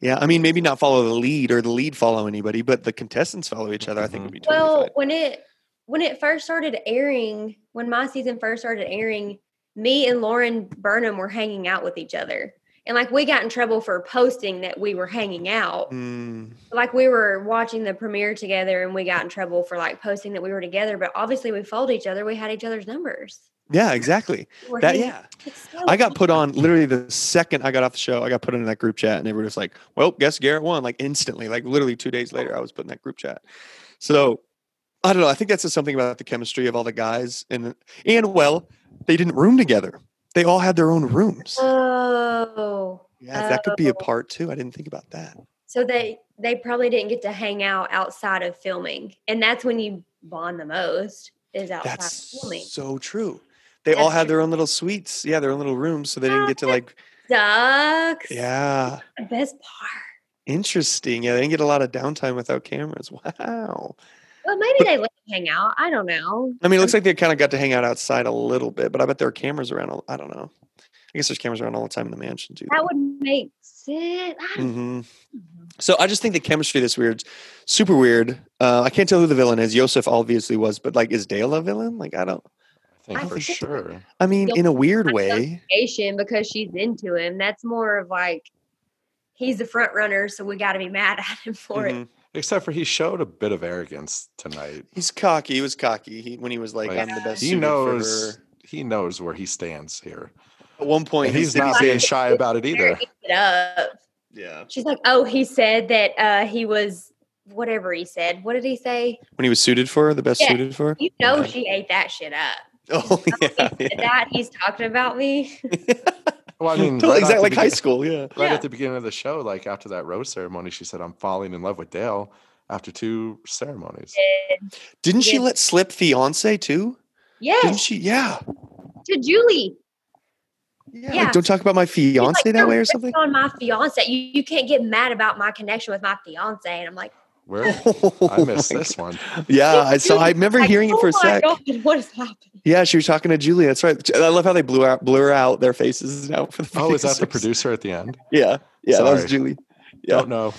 Yeah, I mean, maybe not follow the lead or the lead follow anybody, but the contestants follow each other. I think would be totally Well, fine. when it when it first started airing, when my season first started airing, me and Lauren Burnham were hanging out with each other. And like we got in trouble for posting that we were hanging out. Mm, Like we were watching the premiere together and we got in trouble for like posting that we were together, but obviously we followed each other. We had each other's numbers. yeah, exactly. We were That hanging- yeah. So I got put on literally the second I got off the show. I got put in that group chat, and everybody was like, "Well, guess Garrett won!" Like instantly, like literally two days later, I was put in that group chat. So I don't know. I think that's just something about the chemistry of all the guys, and and well, they didn't room together. They all had their own rooms. Oh, Yeah, that could be a oh. part too. I didn't think about that. so they they probably didn't get to hang out outside of filming, and that's when you bond the most is outside That's of filming. so true. They all had their own little suites. Yeah, their own little rooms, so they didn't get to like. Sucks. Yeah, The best part. interesting. Yeah, they didn't get a lot of downtime without cameras. Wow. Well, maybe they let them hang out. I don't know. I mean, it looks like they kind of got to hang out outside a little bit, but I bet there are cameras around. all- I don't know. I guess there's cameras around all the time in the mansion too. That would make sense. I don't hmm So I just think the chemistry this weird, super weird. Uh, I can't tell who the villain is. Yosef obviously was, but like, is Dale a villain? Like, I don't. I think I for think- sure. I mean, in a weird way. Because she's into him. That's more of like he's the front runner, so we got to be mad at him for it. Except for he showed a bit of arrogance tonight. He's cocky. He was cocky he, when he was like, Like, "I'm the best." he suited for knows her." he knows where he stands here. At one point, And he's not said- being shy about it either. Keep it up. Yeah. She's like, oh, he said that uh, he was whatever he said. What did he say? When he was suited for the best Yeah. suited for. You know, Okay. she ate that shit up. Oh yeah. He yeah. that he's talking about me. Well, I mean, Totally right, exactly the like high school. Yeah. right Yeah. at the beginning of the show, like after that rose ceremony, she said, "I'm falling in love with Dale." After two ceremonies, And Didn't she Yeah. let slip fiance too? Didn't she? Yeah. to Julie. Yeah. Yeah. Like, don't talk about my She's fiance like, that way or something. On my fiance, you, you can't get mad about my connection with my fiance. And I'm like, where I missed my this one. Yeah, I saw. I remember like, hearing it oh for a my sec. God, what is happening? Yeah, she was talking to Julie. That's right. I love how they blew out, blur out their faces now for the. Oh, is that the producer at the end? Yeah, yeah, that was Julie. Yeah, Don't know.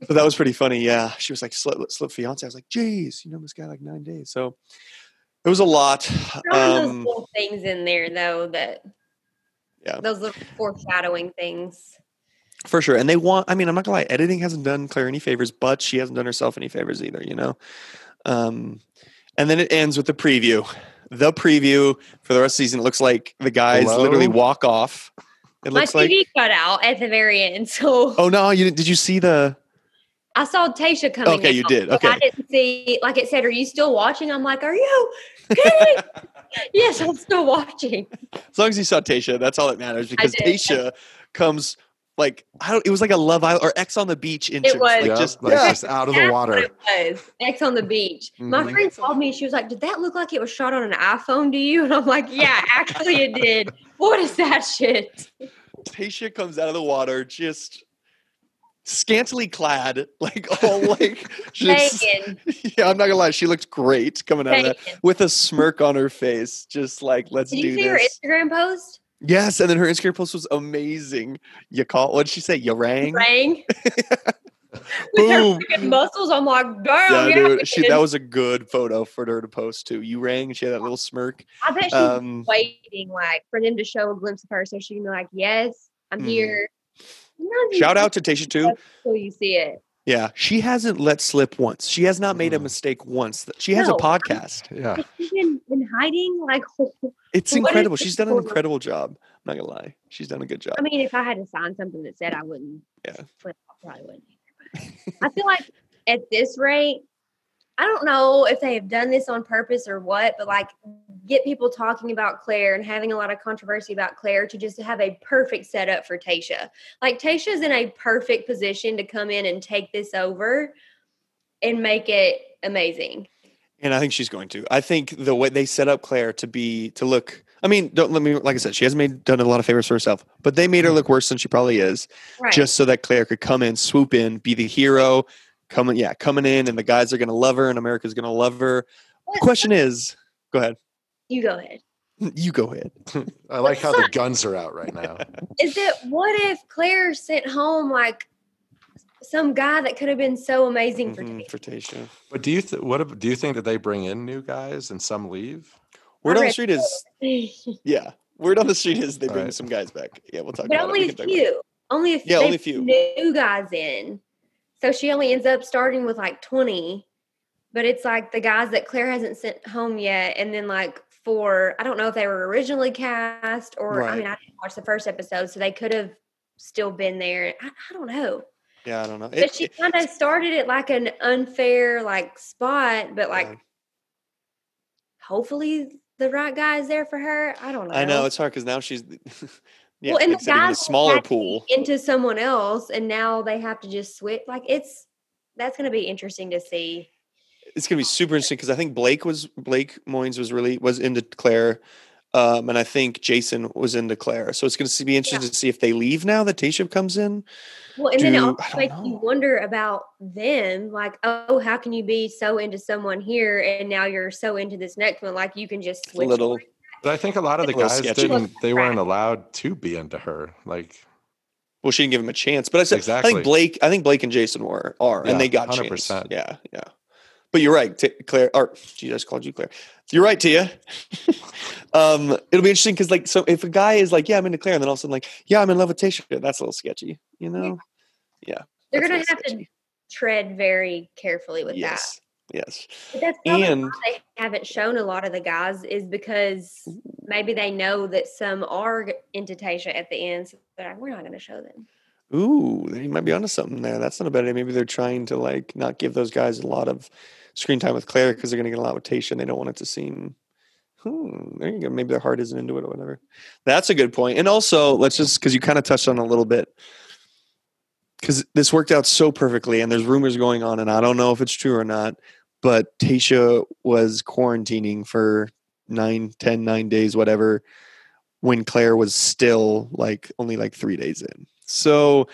but that was pretty funny. Yeah, she was like slip, slip fiance. I was like, geez, you know this guy like nine days. So it was a lot. There are those Um, little things in there, though, that Yeah. those little foreshadowing things. For sure. And they want. I mean, I'm not gonna lie. Editing hasn't done Clare any favors, but she hasn't done herself any favors either. You know. Um, and then it ends with the preview. The preview for the rest of the season. It looks like the guys Hello? literally walk off. It My looks like. TV cut out at the very end, so Oh no! You didn't- you see the? I saw Tayshia coming. Okay, you out, did. but I didn't see. Like it said, "Are you still watching?" I'm like, "Are you?" kidding?" yes, I'm still watching. As long as you saw Tayshia, that's all that matters because did. Tayshia comes like I don't. It was like a Love Island or Ex on the Beach entrance. was. Like yeah, just like yeah. just out of the water. What it was Ex on the beach. My Mhm. friend called me. She was like, "Did that look like it was shot on an iPhone to you?" And I'm like, "Yeah, actually, it did. What is that shit?" Tayshia comes out of the water just scantily clad, like all like just. Megan, Yeah, I'm not gonna lie. She looked great coming out of that with a smirk on her face, just like let's Did do you see her. Instagram post? Yes, and then her Instagram post was amazing. You call what did she say? You rang? Rang. With Boom. her freaking muscles, I'm like, damn, yeah, dude. She, that was a good photo for her to post too. You rang and she had that little smirk. I bet she's Um, waiting, like, for them to show a glimpse of her, so she can be like, "Yes, I'm Mhm. here." Shout out to Tayshia too. till you see it. Yeah, she hasn't let slip once. She has not made a Mm. mistake once. She has No. a podcast. Yeah. Been in hiding. Like, It's incredible. She's done an incredible job. I'm not gonna lie. She's done a good job. I mean, if I had to sign something that said I wouldn't, Yeah. I probably wouldn't. I feel like at this rate, I don't know if they have done this on purpose or what, but like get people talking about Clare and having a lot of controversy about Clare to just have a perfect setup for Tayshia. Like Tayshia's in a perfect position to come in and take this over and make it amazing. And I think she's going to. I think the way they set up Clare to be to look. I mean, don't let me. Like I said, she hasn't made done a lot of favors for herself, but they made her mm-hmm. look worse than she probably is, Right. just so that Clare could come in, swoop in, be the hero, coming. Yeah, coming in, and the guys are going to love her, and America's going to love her. What- Question is, go ahead. you go ahead. You go ahead. I like how the guns are out right now. Is it what if Clare sent home like some guy that could have been so amazing for Mhm, Tayshia? for Tayshia. But do you th- what ab- do you think that they bring in new guys and some leave? Word on the street is yeah. Word on the street is they bring Alright. some guys back. Yeah, we'll talk but about only it. a We can talk about it. few. Only a few. Yeah, only a few. New guys in. So she only ends up starting with like 20. But it's like the guys that Clare hasn't sent home yet. And then like four, I don't know if they were originally cast or I mean, I didn't watch the first episode, so they could have still been there. I, I don't know. Yeah, I don't know. But It- she kind of started at like an unfair like spot, but like Yeah. hopefully the right guy is there for her. I don't know. I know it's hard because now she's yeah, well, and the even a guys smaller to pool. into someone else, and now they have to just switch. Like it's that's going to be interesting to see. It's gonna be super interesting because I think Blake was Blake Moynes was really was into Clare, um, and I think Jason was into Clare. So it's gonna be interesting to see if they leave now that Tayshia comes in. Well, and then it Do- also makes you wonder about them. Like, oh, how can you be so into someone here, and now you're so into this next one? Like, you can just A switch. little But I think a lot of the guys didn't. They weren't allowed to be into her. Like well, she didn't give him a chance. But I said I think Blake, I think Blake and Jason were are, Yeah, and they got 100%. chance. Yeah, yeah. But you're right, T- Clare. Or geez, I just called you Clare. You're right, Tia. um, it'll be interesting because, like, so if a guy is like, "Yeah, I'm into Clare," and then all of a sudden, like, "Yeah, I'm in love with Tayshia," that's a little sketchy, you know? Yeah, they're going to little have to tread very carefully with that. Yes, yes. But that's probably And- why they haven't shown a lot of the guys is because maybe they know that some are into Tayshia at the end. So they're like, we're not going to show them. Ooh, you might be onto something there. That's not a bad idea. Maybe they're trying to like not give those guys a lot of screen time with Clare because they're going to get a lot with Tayshia and they don't want it to seem. Hmm, there you go. Maybe their heart isn't into it or whatever. That's a good point. And also, let's just because you kind of touched on a little bit because this worked out so perfectly, and there's rumors going on, and I don't know if it's true or not. But Tayshia was quarantining for nine, ten, nine days, whatever, when Clare was still like only like three days in. So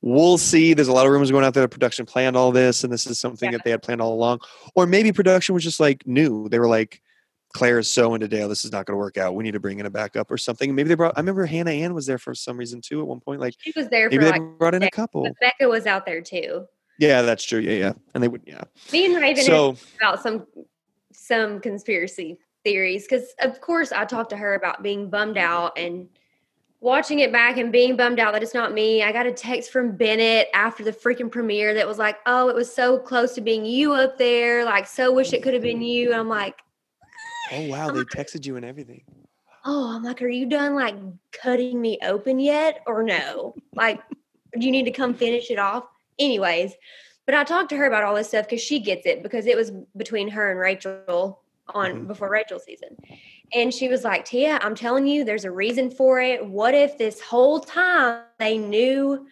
we'll see. There's a lot of rumors going out there that production planned all this, and this is something Yeah. that they had planned all along. Or maybe production was just like new. They were like, Clare is so into Dale, this is not going to work out. We need to bring in a backup or something. Maybe they brought. I remember Hannah Ann was there for some reason too at one point. Like She was there maybe for they like, brought in a couple. Becca was out there too. Yeah, that's true. Yeah, yeah, and they would. Yeah. Me and Raven So about some some conspiracy theories because of course I talked to her about being bummed out and watching it back and being bummed out that it's not me. I got a text from Bennett after the freaking premiere that was like, "Oh, it was so close to being you up there. Like, so wish it could have been you." And I'm like, oh wow, they texted you and everything. "Oh, I'm like, are you done like cutting me open yet, or no? Like, do you need to come finish it off?" Anyways, but I talked to her about all this stuff because she gets it because it was between her and Rachel on Mhm. before Rachel season. And she was like, Tia, I'm telling you, there's a reason for it. What if this whole time they knew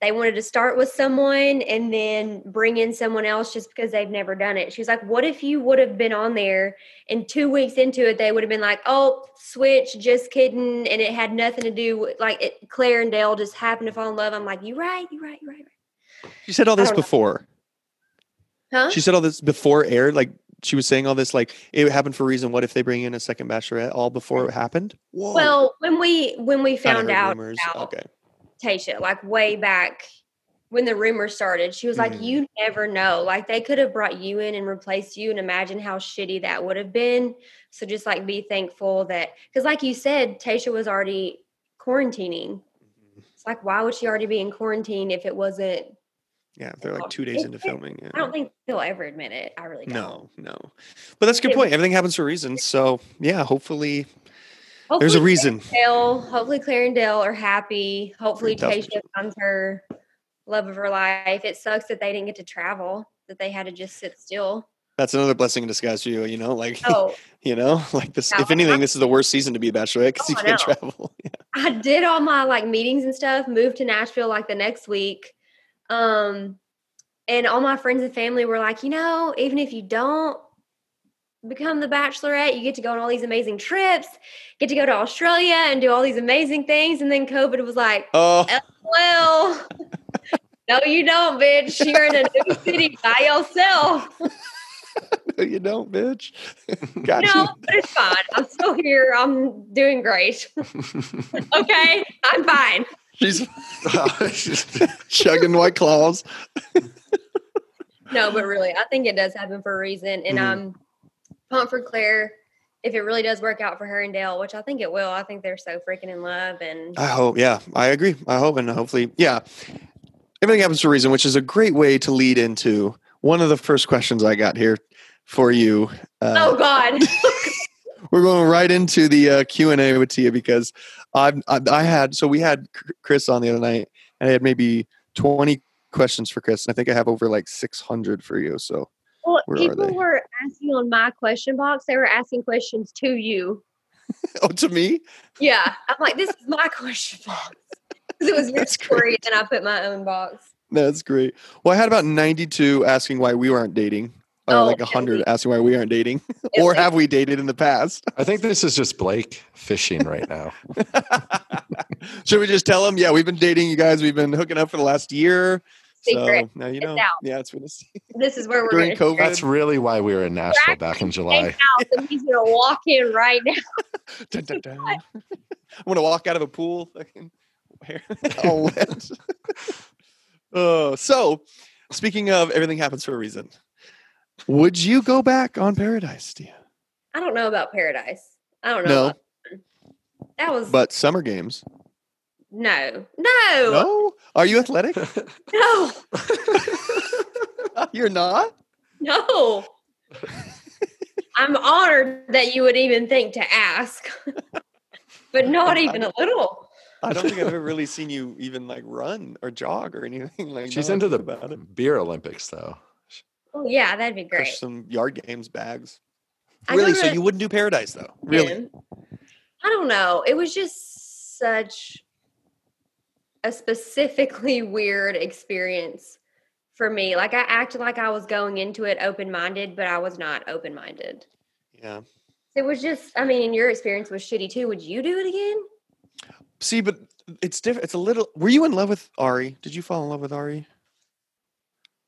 they wanted to start with someone and then bring in someone else just because they've never done it? She's like, What if you would have been on there and two weeks into it, they would have been like, Oh, switch, just kidding. And it had nothing to do with like it, Clare and Dale just happened to fall in love. I'm like, You right, you right, you right, right. She said all this don't know. before. Huh? She said all this before aired. Like she was saying all this, like it happened for a reason. What if they bring in a second bachelorette all before it happened? Whoa. well, when we when we found out rumors. about Okay. Tayshia, like way back when the rumor started, she was like, Mhm. You never know. Like they could have brought you in and replaced you, and imagine how shitty that would have been. So just like be thankful that because like you said, Tayshia was already quarantining. It's like why would she already be in quarantine if it wasn't Yeah, they're like two days into filming. Yeah. I don't think they'll ever admit it. I really don't. No, no. But that's a good point. Everything happens for a reason. So yeah, hopefully Hopefully there's a reason. and Dale, hopefully Clare and Dale are happy. Hopefully. Tayshia finds her love of her life. It sucks that they didn't get to travel, that they had to just sit still. That's another blessing in disguise for you. You know, like Oh, you know, like this. Yeah, If anything, this is the worst season to be a bachelorette because Oh, you can't know. travel. Yeah. I did all my like meetings and stuff, moved to Nashville like the next week. Um, and all my friends and family were like, you know, even if you don't become the bachelorette, you get to go on all these amazing trips, get to go to Australia and do all these amazing things. And then COVID was like, Oh, well, no, you don't, bitch. You're in a new city by yourself. no, you don't, bitch. Got No, you. but it's fine. I'm still here. I'm doing great. okay, I'm fine. She's chugging white claws. No, but really, I think it does happen for a reason. And Mhm. I'm pumped for Clare if it really does work out for her and Dale, which I think it will. I think they're so freaking in love. And I hope. Yeah, I agree. I hope, and hopefully, yeah, everything happens for a reason, which is a great way to lead into one of the first questions I got here for you. Uh, oh, God. we're going right into the uh, Q and A with Tia because I've, I, I had so we had Chris on the other night, and I had maybe twenty questions for Chris, and I think I have over like six hundred for you. So well, Where people were asking on my question box. They were asking questions to you. Oh, to me? Yeah, I'm like, this is my question box because it was your That's story, and I put my own box. That's great. Well, I had about 92 asking why we aren't dating, or Oh, like 100 least. asking why we aren't dating, or have we dated in the past? I think this is just Blake fishing right now. Should we just tell them? Yeah, we've been dating, you guys. We've been hooking up for the last year. Secret. So now you know. out. Yeah, it's been a secret. This is where we're During gonna COVID. That's really why we were in Nashville back in July. hang out, and he's gonna walk in right now. Dun, dun, dun. I'm gonna walk out of a pool. fucking hair all wet. oh, so speaking of everything happens for a reason. Would you go back on Paradise, Tia? I don't know about Paradise. I don't know. No, about- that was but summer games. No, no, No, are you athletic? no, You're not. no. I'm honored that you would even think to ask, but not even a little. I don't think I've ever really seen you even like run or jog or anything like. That. She's now into the about it. beer Olympics, though. Oh yeah, that'd be great. Push some yard games bags. I Really? So you wouldn't do Paradise though? Really? I don't know. It was just such a specifically weird experience for me. Like I acted like I was going into it open minded, but I was not open minded. Yeah. It was just, I mean, your experience was shitty too. Would you do it again? See, but it's different. It's a little. Were you in love with Ari? Did you fall in love with Ari?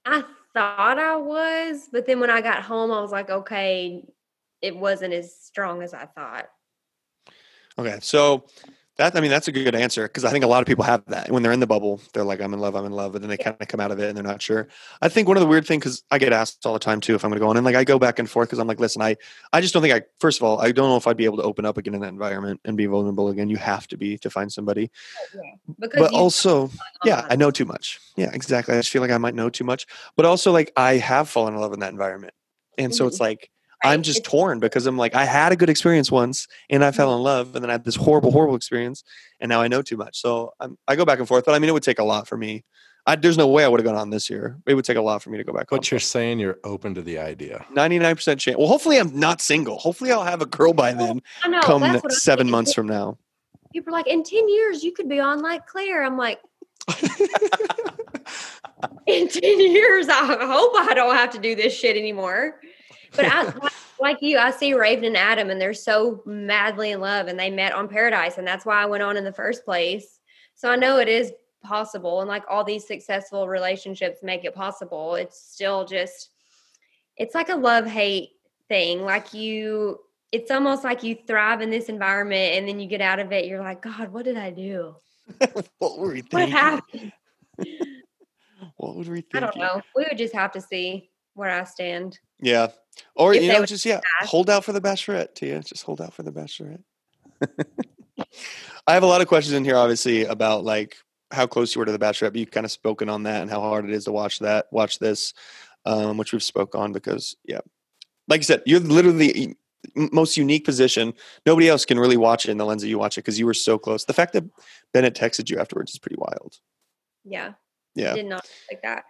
I thought I was, but then when I got home, I was like, okay, it wasn't as strong as I thought. Okay, so that I mean that's a good answer because I think a lot of people have that when they're in the bubble, they're like, "I'm in love, I'm in love," but then they kind of come out of it and they're not sure. I think one of the weird things because I get asked all the time too if I'm going to go on, and like I go back and forth because I'm like, listen, I I just don't think I. First of all, I don't know if I'd be able to open up again in that environment and be vulnerable again. You have to be to find somebody, Because but also, yeah, I know too much. Yeah, exactly. I just feel like I might know too much, but also like I have fallen in love in that environment, and so Mhm. it's like. I'm just It's- torn because I'm like I had a good experience once and I fell mm-hmm. in love and then I had this horrible horrible experience and now I know too much. So I'm, I go back and forth, but I mean it would take a lot for me. I, there's no way I would have gone on this year. It would take a lot for me to go back. But you're saying you're open to the idea. 99 percent chance. Well, hopefully I'm not single. Hopefully I'll have a girl by then. I know, come that's I'm seven thinking. months from now. People are like, in 10 years, you could be on like Clare. I'm like, in 10 years, I hope I don't have to do this shit anymore. But I, like, like you, I see Raven and Adam, and they're so madly in love, and they met on Paradise, and that's why I went on in the first place. So I know it is possible, and like all these successful relationships make it possible. It's still just, it's like a love hate thing. Like you, it's almost like you thrive in this environment, and then you get out of it, you're like, God, what did I do? what were we What happened? What would we think? I don't know. We would just have to see where I stand. Yeah. Or If you know, just yeah, ask. hold out for the bachelorette, Tia. Just hold out for the bachelorette. I have a lot of questions in here, obviously, about like how close you were to the bachelorette, but you've kind of spoken on that and how hard it is to watch that, watch this, um, which we've spoke on because yeah. Like you said, you're literally the most unique position. Nobody else can really watch it in the lens that you watch it because you were so close. The fact that Bennett texted you afterwards is pretty wild. Yeah. Yeah. Did not like that.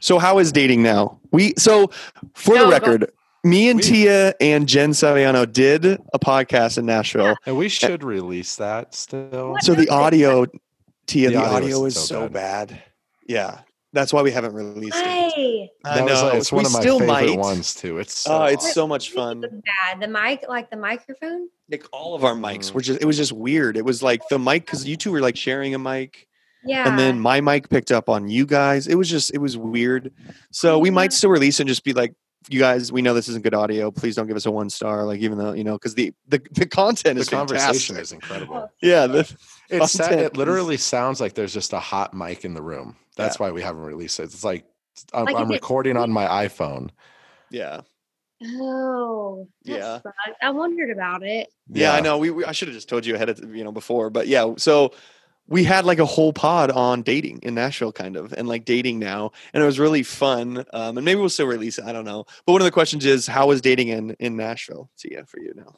So how is dating now? We so for No, the go- record, me and We- Tia and Jen Saviano did a podcast in Nashville. And we should release that still. What? So the audio, Tia, The the, audio audio, is is so so bad. Yeah, that's why we haven't released it. I know. like, it's we one of my still favorite might. ones too. It's so Oh, it's awesome. so much fun. bad. The mic, like the microphone. Like all of our mics Mhm. were just. It was just weird. It was like the mic because you two were like sharing a mic. Yeah. and then my mic picked up on you guys. It was just it was weird. So we might mm-hmm. still release and just be like, you guys, we know this isn't good audio. Please don't give us a one star. Like even though you know, because the, the the content the is conversation fantastic. is incredible. yeah, the, It's sa- content it is- literally sounds like there's just a hot mic in the room. That's why we haven't released it. It's like I'm, Like I'm recording on my iPhone. yeah, Oh. Yeah. sucked. I wondered about it. yeah. I know. We, we I should have just told you ahead of you know before, but yeah. So we had like a whole pod on dating in Nashville, kind of, and like dating now, and it was really fun. Um, and maybe we'll still release it. I don't know. But one of the questions is, how is dating in in Nashville? So yeah, for you now.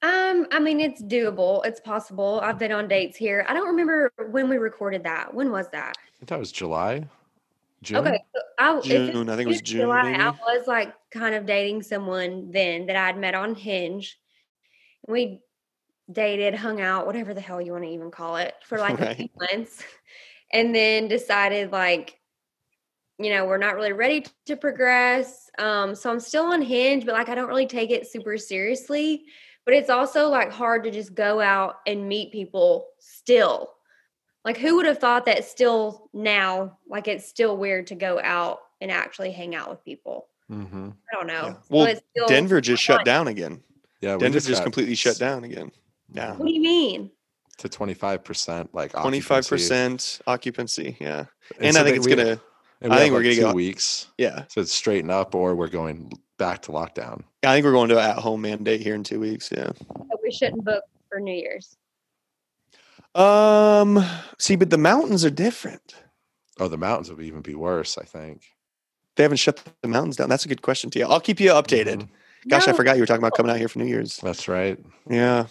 Um, I mean, it's doable. It's possible. I've been on dates here. I don't remember when we recorded that. When was that? I think that was July. June? Okay, so I, June. I think it was June. July, maybe. I was like kind of dating someone then that I'd met on Hinge. We dated, hung out, whatever the hell you want to even call it, for like a few months, and then decided like, you know, we're not really ready to progress. Um, so I'm still on Hinge, but like I don't really take it super seriously. But it's also like hard to just go out and meet people still. Like who would have thought that still now, like it's still weird to go out and actually hang out with people. Mm-hmm. I don't know. Yeah. Well, it's still Denver just shut down again. Yeah, Denver just got completely shut down again. Yeah. What do you mean? to twenty five percent, like 25% occupancy. Yeah. And, so I think it's gonna I think have, we're like, gonna two go- weeks yeah. So it's straighten up, or we're going back to lockdown. I think we're going to at home mandate here in two weeks. Yeah. That we shouldn't book for New Year's. Um see, but the mountains are different. Oh, the mountains would even be worse. I think. They haven't shut the mountains down. That's a good question, Tia. I'll keep you updated. Mhm. Gosh, I forgot you were talking about coming out here for New Year's. That's right. Yeah.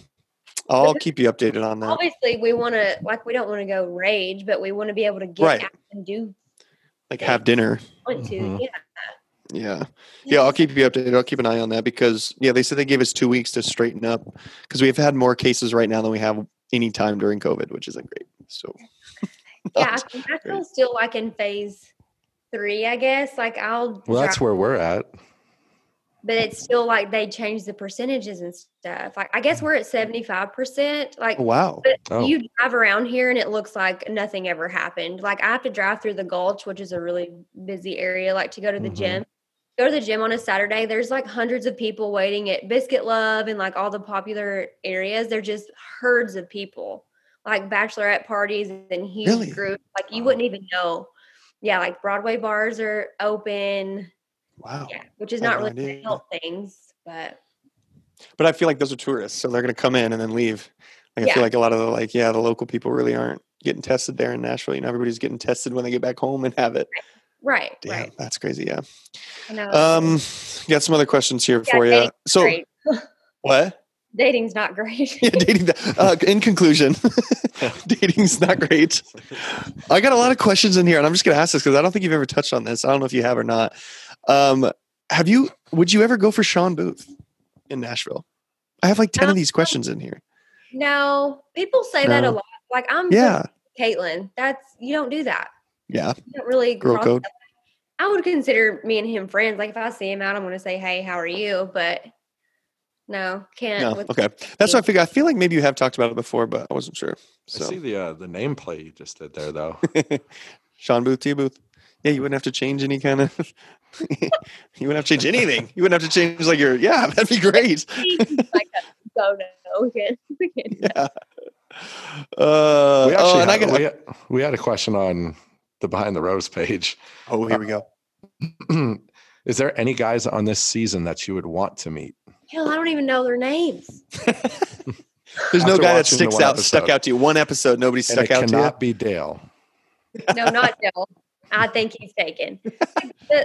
I'll keep you updated on that. Obviously, we want to like we don't want to go rage, but we want to be able to get Right. out and do Like have dinner. want to. Mhm. Yeah. Yeah. Yeah, I'll keep you updated. I'll keep an eye on that because yeah, they said they gave us two weeks to straighten up because we've had more cases right now than we have any time during COVID, which isn't great. So Yeah, I think Nashville's still like in phase three, I guess. Like I'll Well, that's where we're at. But it's still like they changed the percentages and stuff. Like I guess we're at seventy five percent. Like Oh, wow. But Oh. you drive around here and it looks like nothing ever happened. Like I have to drive through the Gulch, which is a really busy area, like to go to the Mhm. gym. Go to the gym on a Saturday. There's like hundreds of people waiting at Biscuit Love and like all the popular areas. They're just herds of people, like bachelorette parties and huge Really? groups. Like you wouldn't even know. Yeah, like Broadway bars are open. Wow. Yeah, which is not really idea. to help things, but But I feel like those are tourists, so they're gonna come in and then leave. Like I Yeah. feel like a lot of the like, yeah, the local people really aren't getting tested there in Nashville. You know, everybody's getting tested when they get back home and have it. right, Damn, right. that's crazy. Yeah. I know. Um, got some other questions here Yeah, for you. So what? dating's not great. yeah, dating. Uh, in conclusion, dating's not great. I got a lot of questions in here, and I'm just going to ask this because I don't think you've ever touched on this. I don't know if you have or not. Um, have you? Would you ever go for Shawn Booth in Nashville? I have like ten of Um, these questions in here. No, people say that a lot. Like I'm Yeah, Kaitlyn. That's you don't do that. yeah. You don't really Girl code. that. I would consider me and him friends. Like if I see him out, I'm going to say, "Hey, how are you?" But no, can't. No, okay. That's what I figure. I feel like maybe you have talked about it before, but I wasn't sure. I see So the uh, the nameplate you just did there, though. Shawn Booth, T Booth. Yeah, you wouldn't have to change any kind of. you wouldn't have to change anything. You wouldn't have to change like your. Yeah, that'd be great. like a go no. We can. We can. Yeah. Uh, we oh, actually and I had, got, we, had, we had a question on the behind the rose page. oh, here we go. Is there any guys on this season that you would want to meet? Hell, I don't even know their names. There's no guy that sticks one out, stuck out to you. One episode, nobody And stuck it out to you. cannot be Dale. No, not Dale. I think he's taken.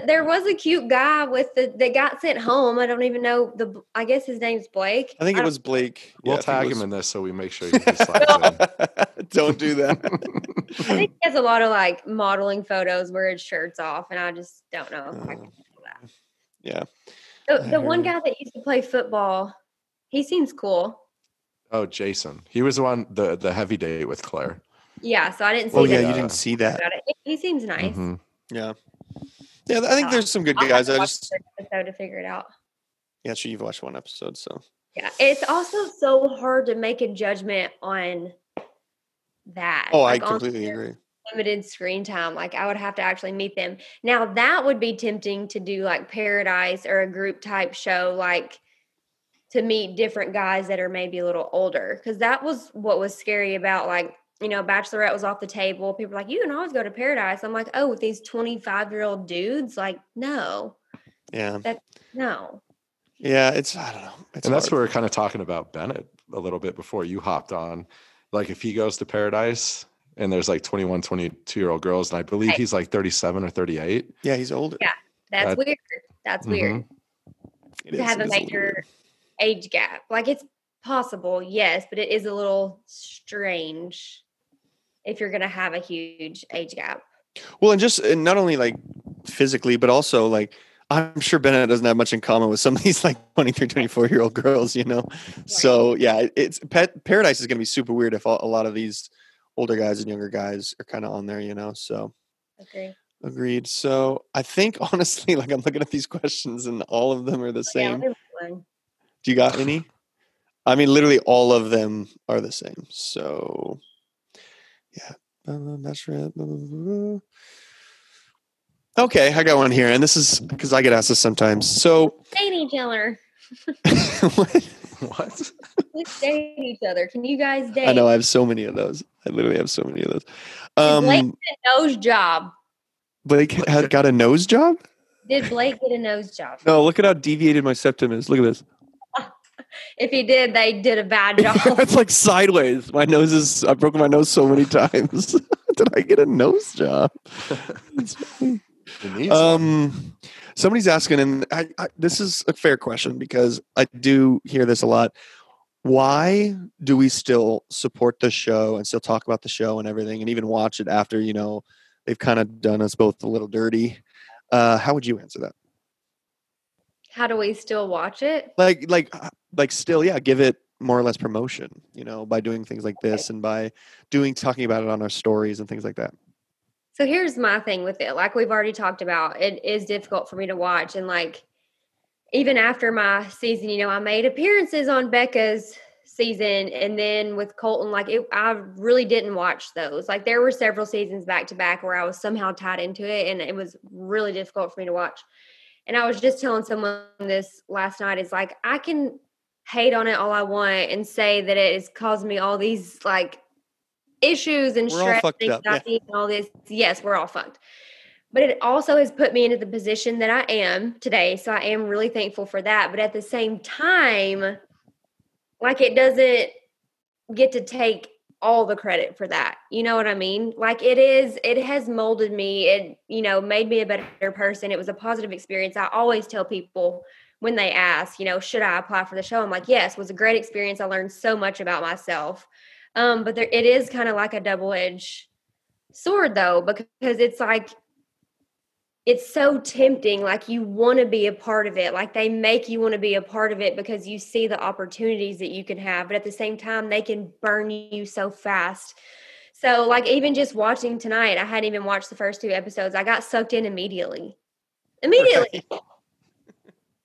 There was a cute guy with the that got sent home. I don't even know the. I guess his name's Blake. I think it was Blake. We'll Yeah, tag it him in this so we make sure he slides in. Don't do that. I think he has a lot of like modeling photos where his shirt's off, and I just don't know if I Oh. can do that. yeah. The, I the one um, guy that used to play football, he seems cool. Oh, Jason. He was the one the the heavy date with Clare. Yeah, so I didn't see Oh yeah, that you didn't see that. He- He seems nice. Mhm. Yeah. Yeah, I think there's some good I'll have guys. to I just the episode to figure it out. yeah, sure you've watched one episode, so Yeah, it's also so hard to make a judgment on that. Oh, Like, I completely agree. Limited screen time. Like I would have to actually meet them. Now that would be tempting to do like Paradise or a group type show, like to meet different guys that are maybe a little older. Because that was what was scary about like you know, Bachelorette was off the table. People were like, you can always go to Paradise. I'm like, oh, with these 25 year old dudes, like, no, Yeah. no. Yeah, it's I don't know. It's and that's hard. what we we're kind of talking about Bennett a little bit before you hopped on. Like if he goes to paradise and there's like 21, 22 year old girls, and I believe Right. he's like 37 or 38. Yeah, he's older. Yeah. That's That- weird. That's weird. Mhm. It to is- have a major weird. age gap. Like it's possible, yes, but it is a little strange if you're going to have a huge age gap. Well, and just and not only like physically, but also like I'm sure Bennett doesn't have much in common with some of these like 23, 24 year old girls, you know? So yeah, it's pet paradise is going to be super weird if a a lot of these older guys and younger guys are kind of on there, you know? So agreed. So I think honestly, like I'm looking at these questions and all of them are the Oh, same. let me look one. Do you got any? I mean, literally all of them are the same. So, yeah. That's right. Okay, I got one here, and this is because I get asked this sometimes. So, Date each other. what? What? Let's date each other. Can you guys date? I know I have so many of those. I literally have so many of those. Did Blake Um, get a nose job? Blake had got a nose job. Did Blake get a nose job? No, look at how deviated my septum is. Look at this. If he did, they did a bad job. it's like sideways. My nose is. I've broken my nose so many times. Did I get a nose job? It's funny. It needs one. Um, somebody's asking, and I, I, this is a fair question because I do hear this a lot. Why do we still support the show and still talk about the show and everything, and even watch it after you know they've kind of done us both a little dirty? Uh, how would you answer that? How do we still watch it? Like, like, uh, like, still, yeah, give it more or less promotion, you know, by doing things like this and by doing talking about it on our stories and things like that. So here's my thing with it. Like we've already talked about, it is difficult for me to watch. And like, even after my season, you know, I made appearances on Becca's season. And then with Colton, like, it, I really didn't watch those. Like, there were several seasons back to back where I was somehow tied into it. And it was really difficult for me to watch. And I was just telling someone this last night is like, I can hate on it all I want and say that it has caused me all these like issues and We're stress up, yeah. and all this. Yes, we're all fucked. But it also has put me into the position that I am today. So I am really thankful for that. But at the same time, like it doesn't get to take all the credit for that. You know what I mean? Like it is, it has molded me. It, you know, made me a better person. It was a positive experience. I always tell people when they ask, you know, should I apply for the show? I'm like, yes, was a great experience. I learned so much about myself. Um, but there, it is kind of like a double edged sword though, because it's like, it's so tempting. Like you want to be a part of it. Like they make you want to be a part of it because you see the opportunities that you can have. But at the same time, they can burn you so fast. So, like, even just watching tonight, I hadn't even watched the first two episodes. I got sucked in immediately. Immediately.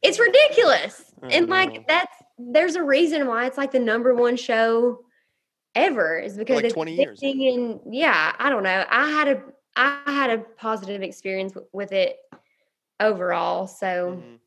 It's ridiculous. And like mm-hmm. that's there's a reason why it's like the number one show ever is because like it's 20 years. and yeah, I don't know. I had a I had a positive experience w- with it overall. So Mhm.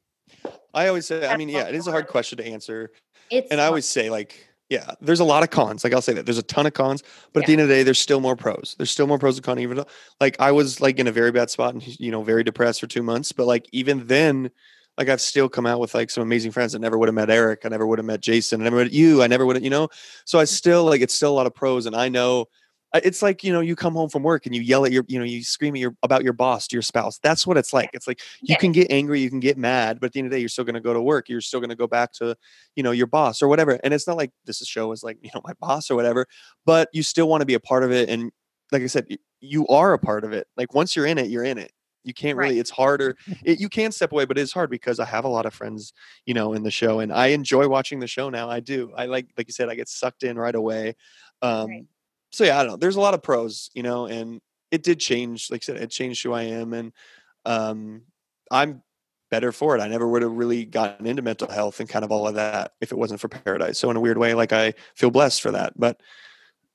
I always say, I mean, yeah, it is a hard question to answer. it's And I always say, like, yeah, there's a lot of cons. Like I'll say that there's a ton of cons, but at the end of the day, there's still more pros. There's still more pros and cons. Even though, like I was like in a very bad spot and you know very depressed for two months, but like even then, like I've still come out with like some amazing friends. I never would have met Eric. I never would have met Jason. And I never met you. I never would have, you know. So I still like it's still a lot of pros, and I know it's like you know you come home from work and you yell at your you know you scream at your about your boss to your spouse. That's what it's like. It's like you can get angry, you can get mad, but at the end of the day, you're still going to go to work. You're still going to go back to you know your boss or whatever and it's not like this show is like you know my boss or whatever but you still want to be a part of it and like i said you are a part of it like once you're in it you're in it you can't really Right. it's harder it, you can step away but it's hard because i have a lot of friends you know in the show and i enjoy watching the show now i do i like like you said i get sucked in right away um Right. So yeah i don't know there's a lot of pros you know and it did change like i said it changed who i am and um i'm better for it. I never would have really gotten into mental health and kind of all of that if it wasn't for Paradise. So in a weird way, like I feel blessed for that. But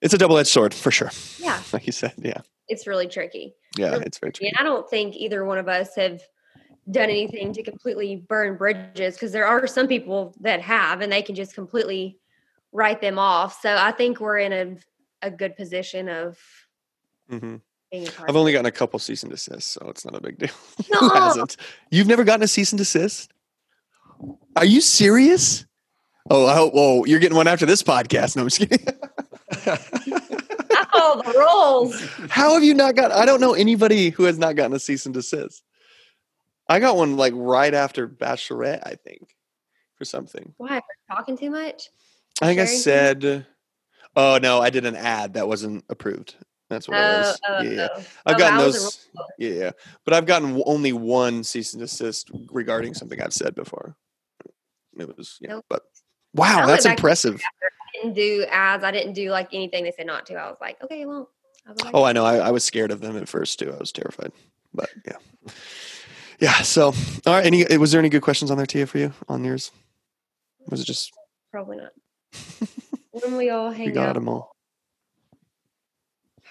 it's a double edged sword for sure. Yeah. Like you said. Yeah. it's really tricky. Yeah. Really It's very true. And I don't think either one of us have done anything to completely burn bridges because there are some people that have and they can just completely write them off. So I think we're in a, a good position of hmm being a part I've only gotten a couple cease and desist, so it's not a big deal. Who No. hasn't? You've never gotten a cease and desist? Are you serious? Oh, I hope, oh, you're getting one after this podcast. No, I'm just kidding. I follow the rules. How have you not got? I don't know anybody who has not gotten a cease and desist. I got one like right after Bachelorette, I think, for something. Why? Talking too much? I think I Sharing said, oh no, I did an ad that wasn't approved. That's what it Oh, was. oh, yeah, oh. oh. I've Oh, gotten that those. Yeah, yeah, but I've gotten only one cease and desist regarding something I've said before. It was, yeah, Nope. but wow, that's impressive. I didn't do ads. I didn't do like anything they said not to. I was like, okay, well. I like, Oh, I know. I, I was scared of them at first too. I was terrified, but yeah, yeah. So, all right. Any? Eh, was there any good questions on there, Tia, for you on yours? Was it just probably not. when we all we hang got out, them all?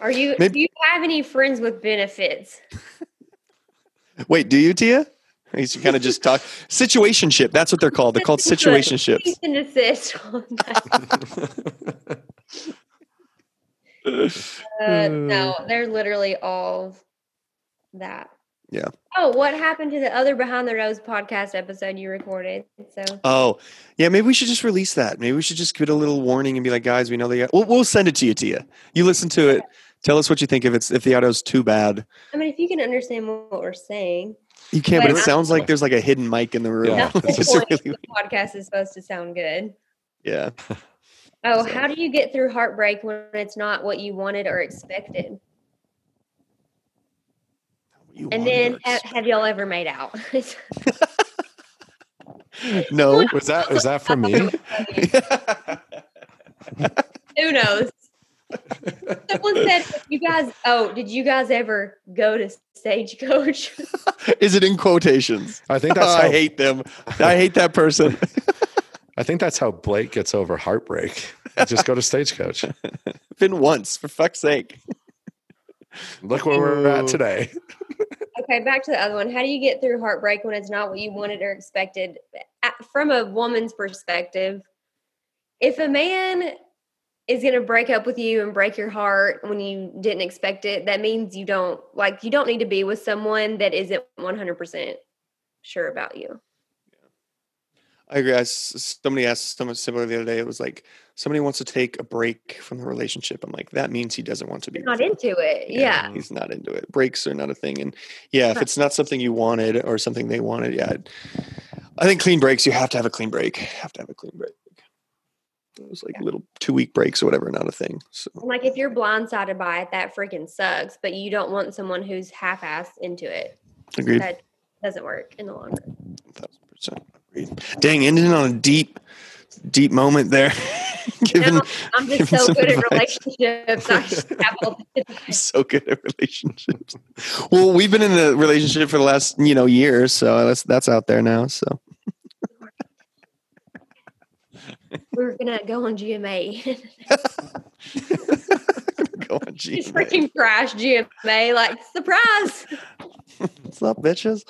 are you? Maybe- do you have any friends with benefits? Wait, do you, Tia? You kind of just talk situationship. That's what they're called. They're called situationships. And that. Uh, no, they're literally all that. Yeah. Oh, what happened to the other Behind the Rose podcast episode you recorded? So Oh, yeah. Maybe we should just release that. Maybe we should just give it a little warning and be like, guys, we know they got. We'll, we'll send it to you, Tia. You listen to it. Tell us what you think if it's if the audio's too bad. I mean, if you can understand what we're saying, You can't, but But it I- sounds like there's like a hidden mic in the room. Yeah. It's the just point. really- podcast is supposed to sound good. yeah. Oh, So- how do you get through heartbreak when it's not what you wanted or expected? You And then, ha- have y'all ever made out? no. Was that was that for me? Who knows? Someone said, "You guys, oh, did you guys ever go to Stagecoach?" Is it in quotations? I think that's I how hate them. I hate that person. I think that's how Blake gets over heartbreak. You Just go to Stagecoach. Been once, for fuck's sake. Look where we're at today. Okay, back to the other one. How do you get through heartbreak when it's not what you wanted or expected? From a woman's perspective, if a man is going to break up with you and break your heart when you didn't expect it, that means you don't like you don't need to be with someone that isn't 100% sure about you. I agree. I somebody asked someone similar the other day. It was like somebody wants to take a break from the relationship. I'm like, that means he doesn't want to be not into it. Yeah. he's not into it. Breaks are not a thing. And yeah, if it's not something you wanted or something they wanted, yeah, I'd- think clean breaks. You have to have a clean break. Have to have a clean break. Those like little two week breaks or whatever, not a thing. So Like if you're blindsided by it, that freaking sucks. But you don't want someone who's half-assed into it. agreed. That doesn't work in the long run. thousand percent. Dang, ending on a deep, deep moment there. Given, No, I'm just so good at relationships. I just have all the I'm so good at relationships. Well, we've been in a relationship for the last, you know, year, so that's that's out there now. So We're gonna go on GMA. go on, G. Just freaking crash GMA, like surprise. What's up, bitches?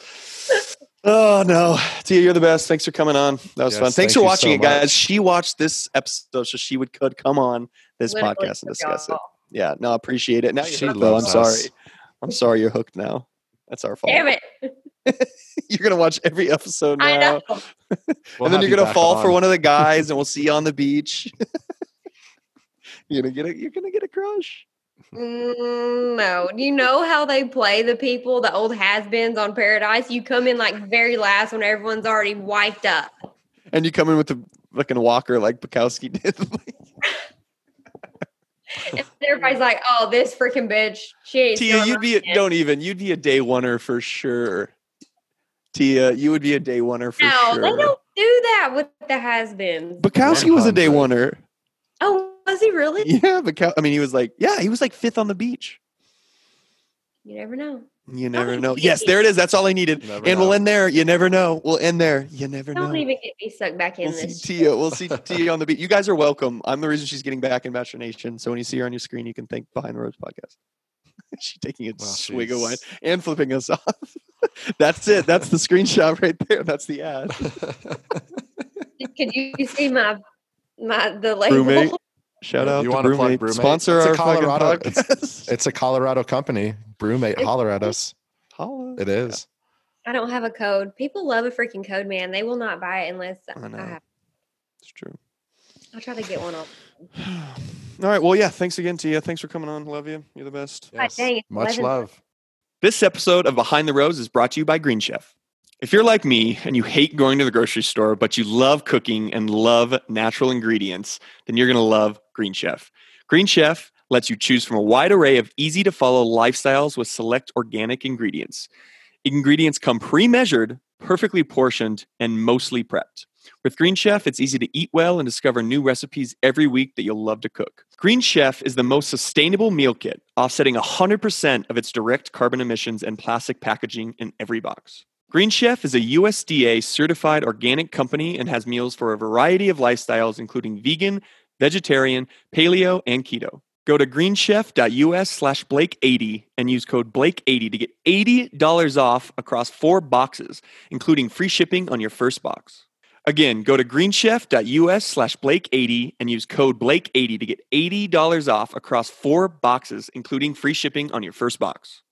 Oh no, Tia, you're the best. Thanks for coming on. That was Yes, fun. Thanks thank for watching so it, guys. much. She watched this episode, so she would could come on this Literally podcast and discuss it. y'all. Yeah, no, I appreciate it. Now She you're hooked, though. I'm us. sorry. I'm sorry you're hooked now. That's our fault. Damn it! You're gonna watch every episode now. I know. We'll and then you're gonna back fall for one of the guys, and we'll see you on the beach. you're gonna get a you're gonna get a crush. Mm, no. Do you know how they play the people, the old has-beens on Paradise? You come in like very last when everyone's already wiped up. And you come in with the fucking walker like Bukowski did. And everybody's like, "Oh, this freaking bitch, she. Tia, you'd be a, don't even you'd be a day oneer for sure. Tia, you would be a day oneer for No, sure. they don't do that with the has-beens. Bukowski was a day oneer. Oh, was he really? Yeah, Bukow- I mean, he was like, yeah, he was like fifth on the beach. You never know. You never know. Yes, there it is. That's all I needed. You never and we'll end there. You never know. We'll end there. You never know. Don't know. even get me sucked back in We'll see this. Tia. We'll see Tia on the beat. You guys are welcome. I'm the reason she's getting back in Bachelor Nation. So when you see her on your screen, you can think Behind the Rose podcast. she's taking a Well, swig of wine and flipping us off. That's it. That's the screenshot right there. That's the ad. Could you see my my the label? Roommate. Shout out You to wanna plug BrüMate. BrüMate? Sponsor It's a our fucking Colorado- it's- podcast. It's a Colorado company. BrüMate, It's- holler at us. Holla. It is. I don't have a code. People love a freaking code, man. They will not buy it unless I know. I have. It's true. I'll try to get one off. All right. Well, yeah. Thanks again, Tia. Thanks for coming on. Love you. You're the best. God dang, it's Much love. This episode of Behind the Rose is brought to you by Green Chef. If you're like me and you hate going to the grocery store, but you love cooking and love natural ingredients, then you're going to love Green Chef. Green Chef lets you choose from a wide array of easy to follow lifestyles with select organic ingredients. Ingredients come pre measured, perfectly portioned, and mostly prepped. With Green Chef, it's easy to eat well and discover new recipes every week that you'll love to cook. Green Chef is the most sustainable meal kit, offsetting 100% of its direct carbon emissions and plastic packaging in every box. Green Chef is a USDA certified organic company and has meals for a variety of lifestyles, including vegan, vegetarian, paleo, and keto. Go to greenchef.us slash Blake80 and use code Blake80 to get $80 off across four boxes, including free shipping on your first box. Again, go to greenchef.us slash Blake80 and use code Blake80 to get $80 off across four boxes, including free shipping on your first box.